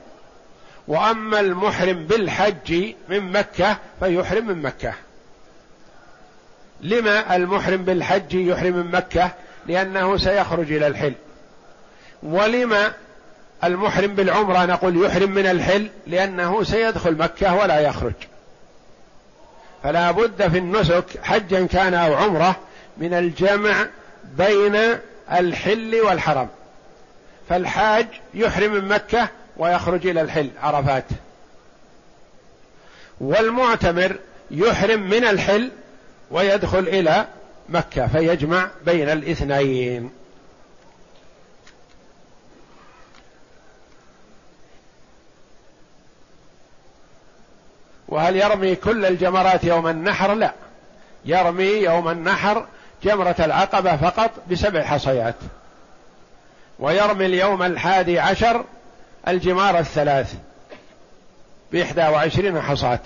وأما المحرم بالحج من مكة فيحرم من مكة. لما المحرم بالحج يحرم من مكة؟ لأنه سيخرج إلى الحل. ولما المحرم بالعمرة نقول يحرم من الحل؟ لأنه سيدخل مكة ولا يخرج. فلا بد في النسك حجا كان أو عمرة من الجمع بين الحل والحرم. فالحاج يحرم من مكة ويخرج إلى الحل عرفات. والمعتمر يحرم من الحل ويدخل إلى مكة فيجمع بين الاثنين. وهل يرمي كل الجمرات يوم النحر؟ لا. يرمي يوم النحر جمرة العقبة فقط بسبع حصيات. ويرمي اليوم الحادي عشر الجمار الثلاث بإحدى وعشرين حصاة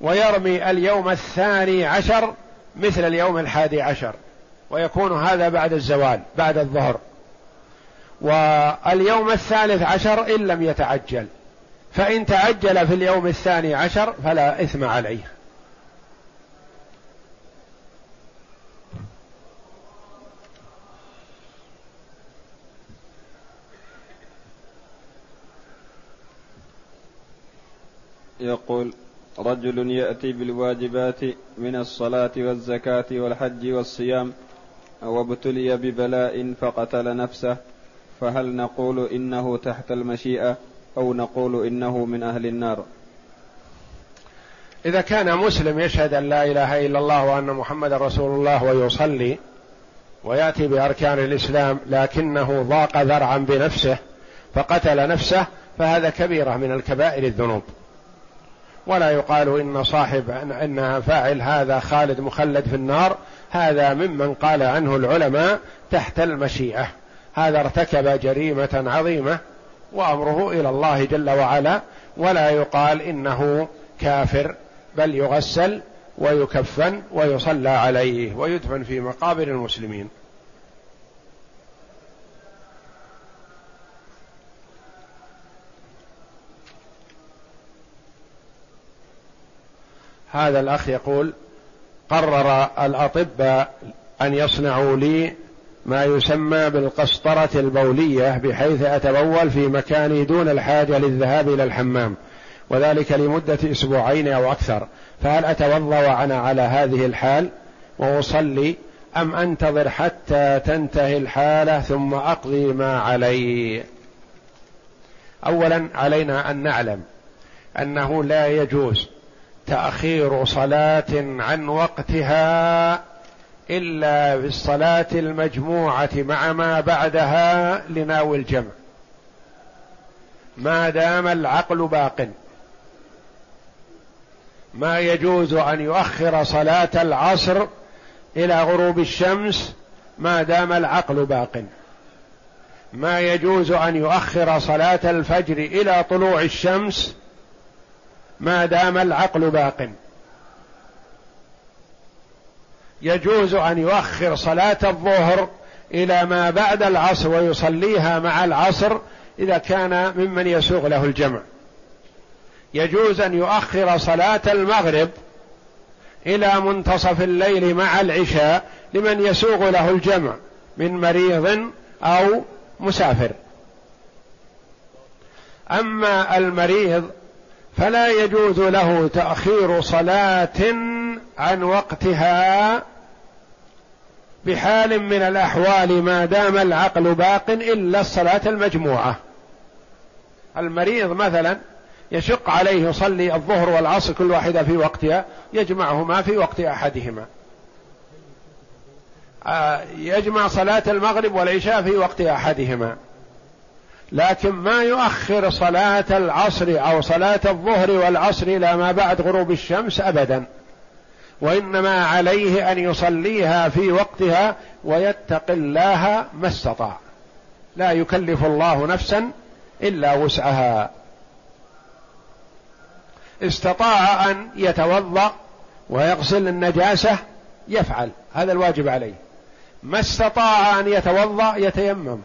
ويرمي اليوم الثاني عشر مثل اليوم الحادي عشر ويكون هذا بعد الزوال بعد الظهر. واليوم الثالث عشر إن لم يتعجل فإن تعجل في اليوم الثاني عشر فلا إثم عليه. يقول رجل يأتي بالواجبات من الصلاة والزكاة والحج والصيام وابتلي ببلاء فقتل نفسه فهل نقول إنه تحت المشيئة أو نقول إنه من أهل النار؟ إذا كان مسلم يشهد أن لا إله إلا الله وأن محمد رسول الله ويصلي ويأتي بأركان الإسلام لكنه ضاق ذرعا بنفسه فقتل نفسه فهذا كبيرة من الكبائر الذنوب. ولا يقال إن صاحب إن فاعل هذا خالد مخلد في النار هذا ممن قال عنه العلماء تحت المشيئة. هذا ارتكب جريمة عظيمة وأمره إلى الله جل وعلا ولا يقال إنه كافر بل يغسل ويكفن ويصلى عليه ويدفن في مقابر المسلمين. هذا الأخ يقول قرر الاطباء أن يصنعوا لي ما يسمى بالقسطرة البولية بحيث أتبول في مكاني دون الحاجة للذهاب إلى الحمام وذلك لمدة أسبوعين أو أكثر. فهل أتوضأ وأنا على هذه الحال وأصلي أم أنتظر حتى تنتهي الحالة ثم أقضي ما علي؟ أولا علينا أن نعلم أنه لا يجوز تأخير صلاة عن وقتها إلا في الصلاه المجموعة مع ما بعدها لناوي الجمع. ما دام العقل باق. ما يجوز أن يؤخر صلاة العصر إلى غروب الشمس ما دام العقل باق. ما يجوز أن يؤخر صلاة الفجر إلى طلوع الشمس ما دام العقل باق. يجوز أن يؤخر صلاة الظهر إلى ما بعد العصر ويصليها مع العصر إذا كان ممن يسوغ له الجمع. يجوز أن يؤخر صلاة المغرب إلى منتصف الليل مع العشاء لمن يسوغ له الجمع من مريض أو مسافر. أما المريض فلا يجوز له تأخير صلاة عن وقتها بحال من الأحوال ما دام العقل باق إلا الصلاة المجموعة. المريض مثلا يشق عليه يصلي الظهر والعصر كل واحدة في وقتها يجمعهما في وقت أحدهما. آه، يجمع صلاة المغرب والعشاء في وقت أحدهما. لكن ما يؤخر صلاة العصر أو صلاة الظهر والعصر إلى ما بعد غروب الشمس أبدا. وإنما عليه أن يصليها في وقتها ويتق الله ما استطاع. لا يكلف الله نفسا إلا وسعها. استطاع أن يتوضأ ويغسل النجاسة يفعل. هذا الواجب عليه. ما استطاع أن يتوضأ يتيمم.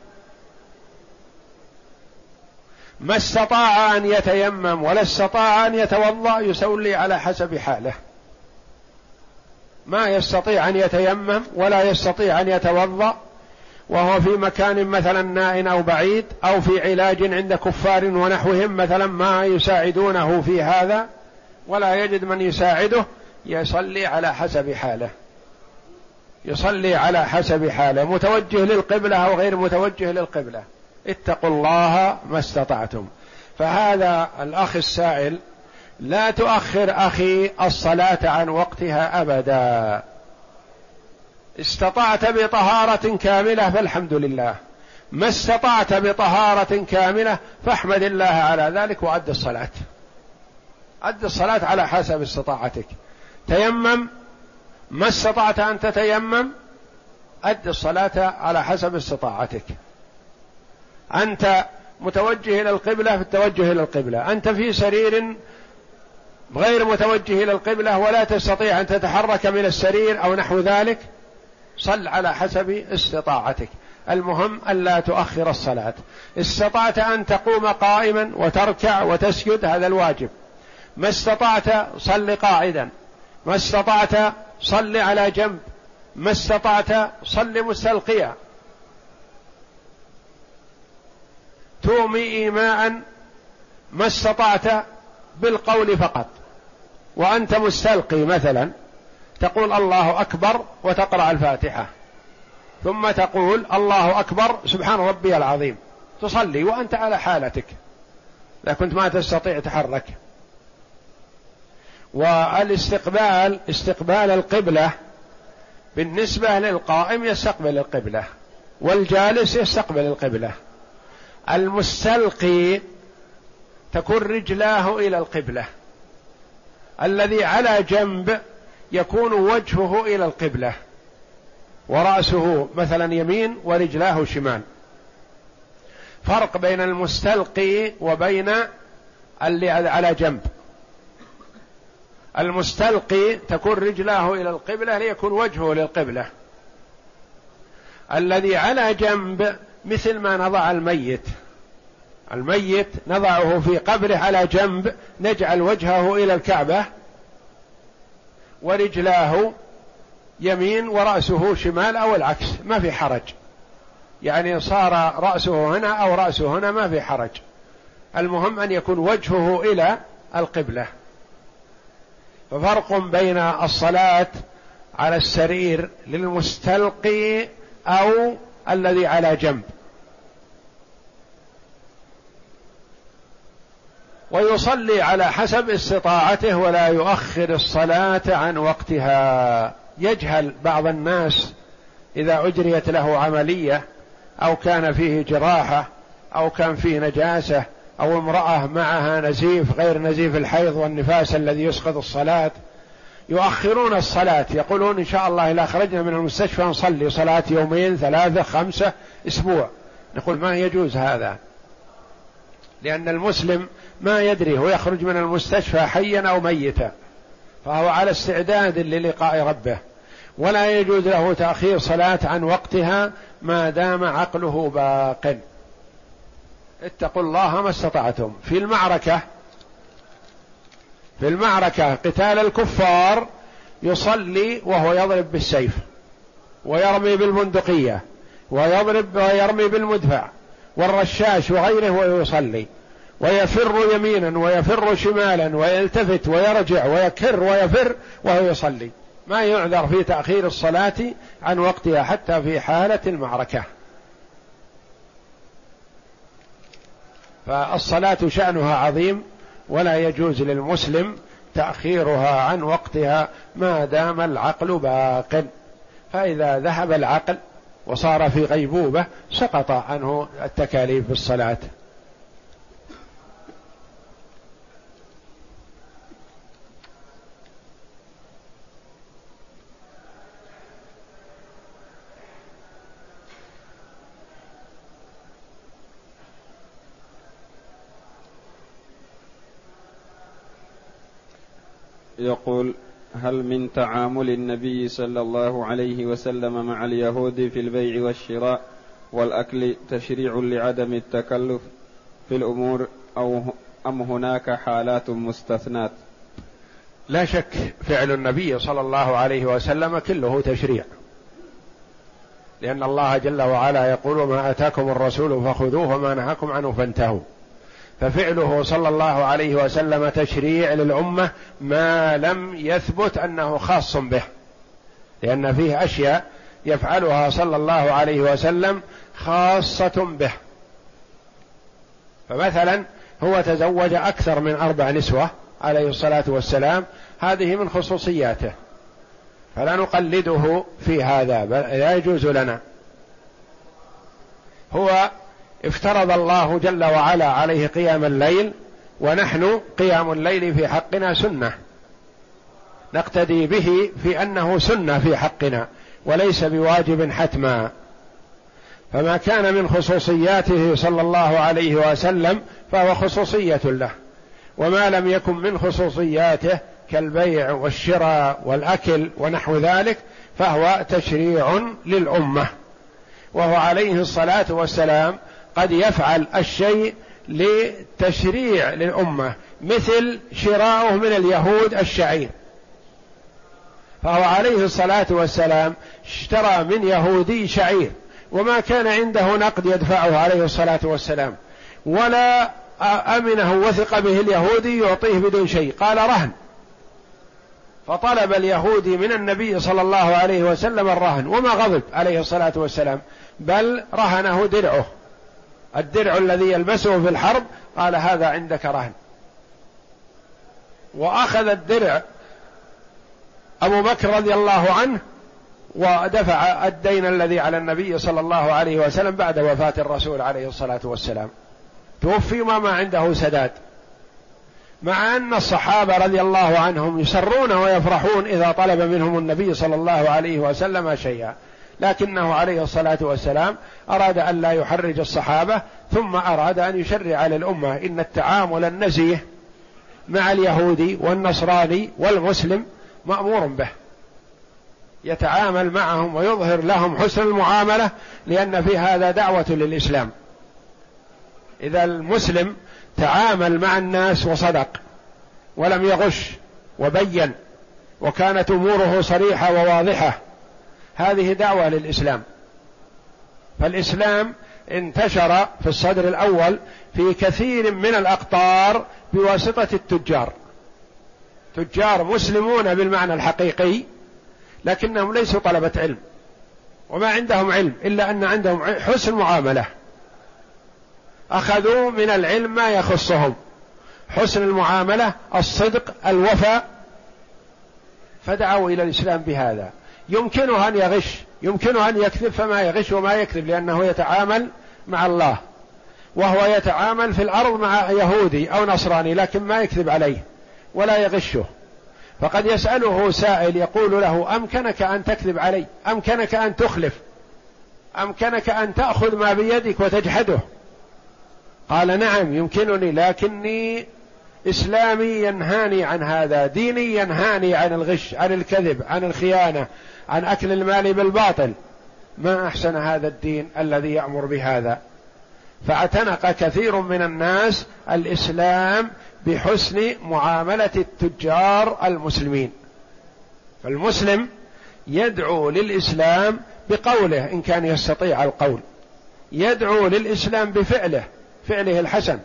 ما استطاع أن يتيمم ولا استطاع أن يتوضأ يصلي على حسب حاله. ما يستطيع أن يتيمم ولا يستطيع أن يتوضأ وهو في مكان مثلا نائن أو بعيد أو في علاج عند كفار ونحوهم مثلا ما يساعدونه في هذا ولا يجد من يساعده يصلي على حسب حاله. يصلي على حسب حاله. متوجه للقبلة أو غير متوجه للقبلة. اتقوا الله ما استطعتم. فهذا الأخ السائل لا تؤخر أخي الصلاة عن وقتها أبدا. استطعت بطهارة كاملة فالحمد لله. ما استطعت بطهارة كاملة فاحمد الله على ذلك وأد الصلاة. أد الصلاة على حسب استطاعتك. تيمم ما استطعت أن تتيمم؟ أد الصلاة على حسب استطاعتك. أنت متوجه إلى القبلة في التوجه إلى القبلة. أنت في سرير غير متوجه إلى القبلة ولا تستطيع أن تتحرك من السرير أو نحو ذلك. صل على حسب استطاعتك. المهم ألا تؤخر الصلاة. استطعت أن تقوم قائما وتركع وتسجد هذا الواجب. ما استطعت صل قاعدا. ما استطعت صل على جنب. ما استطعت صل مستلقيا. تومي ايماء ما استطعت بالقول فقط. وأنت مستلقي مثلا تقول الله أكبر وتقرأ الفاتحة. ثم تقول الله أكبر سبحان ربي العظيم. تصلي وأنت على حالتك. إذا كنت ما تستطيع تحرك. والاستقبال استقبال القبلة بالنسبة للقائم يستقبل القبلة. والجالس يستقبل القبلة. المستلقي تكون رجلاه إلى القبلة. الذي على جنب يكون وجهه إلى القبلة. ورأسه مثلا يمين ورجلاه شمال. فرق بين المستلقي وبين اللي على جنب. المستلقي تكون رجلاه إلى القبلة ليكون وجهه للقبلة. الذي على جنب مثل ما نضع الميت. الميت نضعه في قبره على جنب نجعل وجهه إلى الكعبة ورجلاه يمين ورأسه شمال أو العكس ما في حرج. يعني صار رأسه هنا أو رأسه هنا ما في حرج. المهم أن يكون وجهه إلى القبلة. ففرق بين الصلاة على السرير للمستلقي أو الذي على جنب. ويصلي على حسب استطاعته ولا يؤخر الصلاة عن وقتها. يجهل بعض الناس إذا أجريت له عملية أو كان فيه جراحة أو كان فيه نجاسة أو امرأة معها نزيف غير نزيف الحيض والنفاس الذي يسقط الصلاة يؤخرون الصلاة. يقولون إن شاء الله إذا خرجنا من المستشفى نصلي صلاة يومين ثلاثة خمسة أسبوع. نقول ما يجوز هذا؟ لأن المسلم ما يدري هو يخرج من المستشفى حيا أو ميتا فهو على استعداد للقاء ربه. ولا يجوز له تأخير صلاة عن وقتها ما دام عقله باق. اتقوا الله ما استطعتم. في المعركة في المعركة قتال الكفار يصلي وهو يضرب بالسيف ويرمي بالبندقية ويضرب ويرمي بالمدفع والرشاش وغيره ويصلي ويفر يمينا ويفر شمالا ويلتفت ويرجع ويكر ويفر وهو يصلي. ما يعذر في تأخير الصلاة عن وقتها حتى في حالة المعركة. فالصلاة شأنها عظيم. ولا يجوز للمسلم تأخيرها عن وقتها ما دام العقل باق. فإذا ذهب العقل وصار في غيبوبة سقط عنه التكاليف بالصلاة. يقول هل من تعامل النبي صلى الله عليه وسلم مع اليهود في البيع والشراء والأكل تشريع لعدم التكلف في الأمور أو أم هناك حالات مستثنات لا شك فعل النبي صلى الله عليه وسلم كله تشريع. لأن الله جل وعلا يقول ما أتاكم الرسول فخذوه وما نهاكم عنه فانتهوا. ففعله صلى الله عليه وسلم تشريع للأمة ما لم يثبت أنه خاص به لأن فيه أشياء يفعلها صلى الله عليه وسلم خاصة به. فمثلا هو تزوج أكثر من أربع نسوة عليه الصلاة والسلام هذه من خصوصياته. فلا نقلده في هذا بل لا يجوز لنا. هو افترض الله جل وعلا عليه قيام الليل ونحن قيام الليل في حقنا سنة. نقتدي به في أنه سنة في حقنا وليس بواجب حتما. فما كان من خصوصياته صلى الله عليه وسلم فهو خصوصية له. وما لم يكن من خصوصياته كالبيع والشراء والأكل ونحو ذلك فهو تشريع للأمة. وهو عليه الصلاة والسلام قد يفعل الشيء لتشريع للأمة مثل شراؤه من اليهود الشعير. فهو عليه الصلاة والسلام اشترى من يهودي شعير وما كان عنده نقد يدفعه عليه الصلاة والسلام. ولا أمنه وثق به اليهودي يعطيه بدون شيء. قال رهن. فطلب اليهودي من النبي صلى الله عليه وسلم الرهن. وما غضب عليه الصلاة والسلام بل رهنه درعه. الدرع الذي يلبسه في الحرب قال هذا عندك رهن. وأخذ الدرع أبو بكر رضي الله عنه ودفع الدين الذي على النبي صلى الله عليه وسلم بعد وفاة الرسول عليه الصلاة والسلام. توفي وما ما عنده سداد. مع أن الصحابة رضي الله عنهم يسرون ويفرحون إذا طلب منهم النبي صلى الله عليه وسلم شيئا. لكنه عليه الصلاة والسلام أراد أن لا يحرج الصحابة ثم أراد أن يشرع للأمة إن التعامل النزيه مع اليهودي والنصراني والمسلم مأمور به. يتعامل معهم ويظهر لهم حسن المعاملة لأن في هذا دعوة للإسلام. إذا المسلم تعامل مع الناس وصدق ولم يغش وبين وكانت أموره صريحة وواضحة هذه دعوة للإسلام. فالإسلام انتشر في الصدر الأول في كثير من الأقطار بواسطة التجار. تجار مسلمون بالمعنى الحقيقي لكنهم ليسوا طلبة علم. وما عندهم علم إلا أن عندهم حسن معاملة. أخذوا من العلم ما يخصهم. حسن المعاملة الصدق الوفاء. فدعوا إلى الإسلام بهذا. يمكنه أن يغش يمكنه أن يكذب فما يغش وما يكذب لأنه يتعامل مع الله. وهو يتعامل في الأرض مع يهودي أو نصراني لكن ما يكذب عليه ولا يغشه. فقد يسأله سائل يقول له أمكنك أن تكذب علي؟ أمكنك أن تخلف؟ أمكنك أن تأخذ ما بيدك وتجحده؟ قال نعم يمكنني لكني إسلامي ينهاني عن هذا ديني ينهاني عن الغش عن الكذب عن الخيانة. عن أكل المال بالباطل. ما أحسن هذا الدين الذي يأمر بهذا؟ فاعتنق كثير من الناس الإسلام بحسن معاملة التجار المسلمين. فالمسلم يدعو للإسلام بقوله إن كان يستطيع القول. يدعو للإسلام بفعله فعله الحسن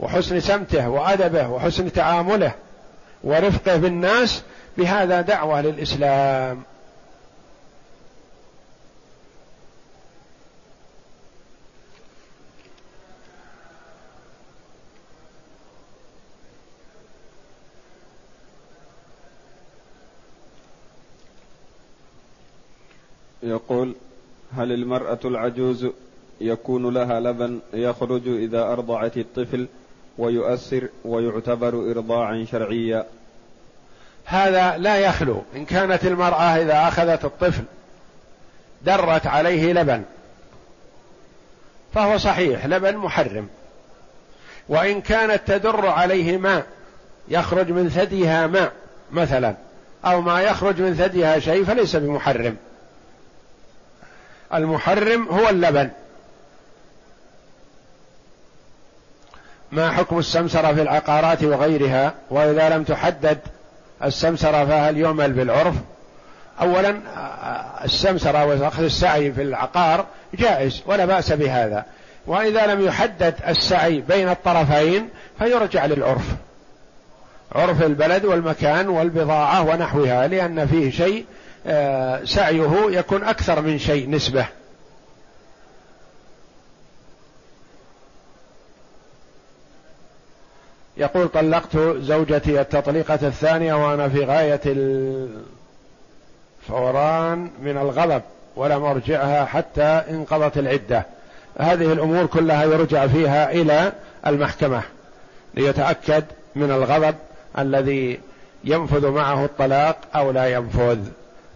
وحسن سمته وأدبه وحسن تعامله ورفقه بالناس. بهذا دعوة للإسلام. يقول هل المرأة العجوز يكون لها لبن يخرج إذا أرضعت الطفل ويؤثر ويعتبر إرضاعا شرعيا؟ هذا لا يخلو. إن كانت المرأة إذا أخذت الطفل درت عليه لبن فهو صحيح لبن محرم. وإن كانت تدر عليه ماء يخرج من ثديها ماء مثلا أو ما يخرج من ثديها شيء فليس بمحرم. المحرم هو اللبن. ما حكم السمسرة في العقارات وغيرها؟ وإذا لم تحدد السمسرة فهل يعمل بالعرف؟ أولا السمسرة وأخذ السعي في العقار جائز ولا بأس بهذا. وإذا لم يحدد السعي بين الطرفين فيرجع للعرف. عرف البلد والمكان والبضاعة ونحوها لأن فيه شيء سعيه يكون أكثر من شيء نسبة. يقول طلقت زوجتي التطليقة الثانية وأنا في غاية الفوران من الغضب ولم أرجعها حتى انقضت العدة. هذه الأمور كلها يرجع فيها إلى المحكمة ليتأكد من الغضب الذي ينفذ معه الطلاق أو لا ينفذ.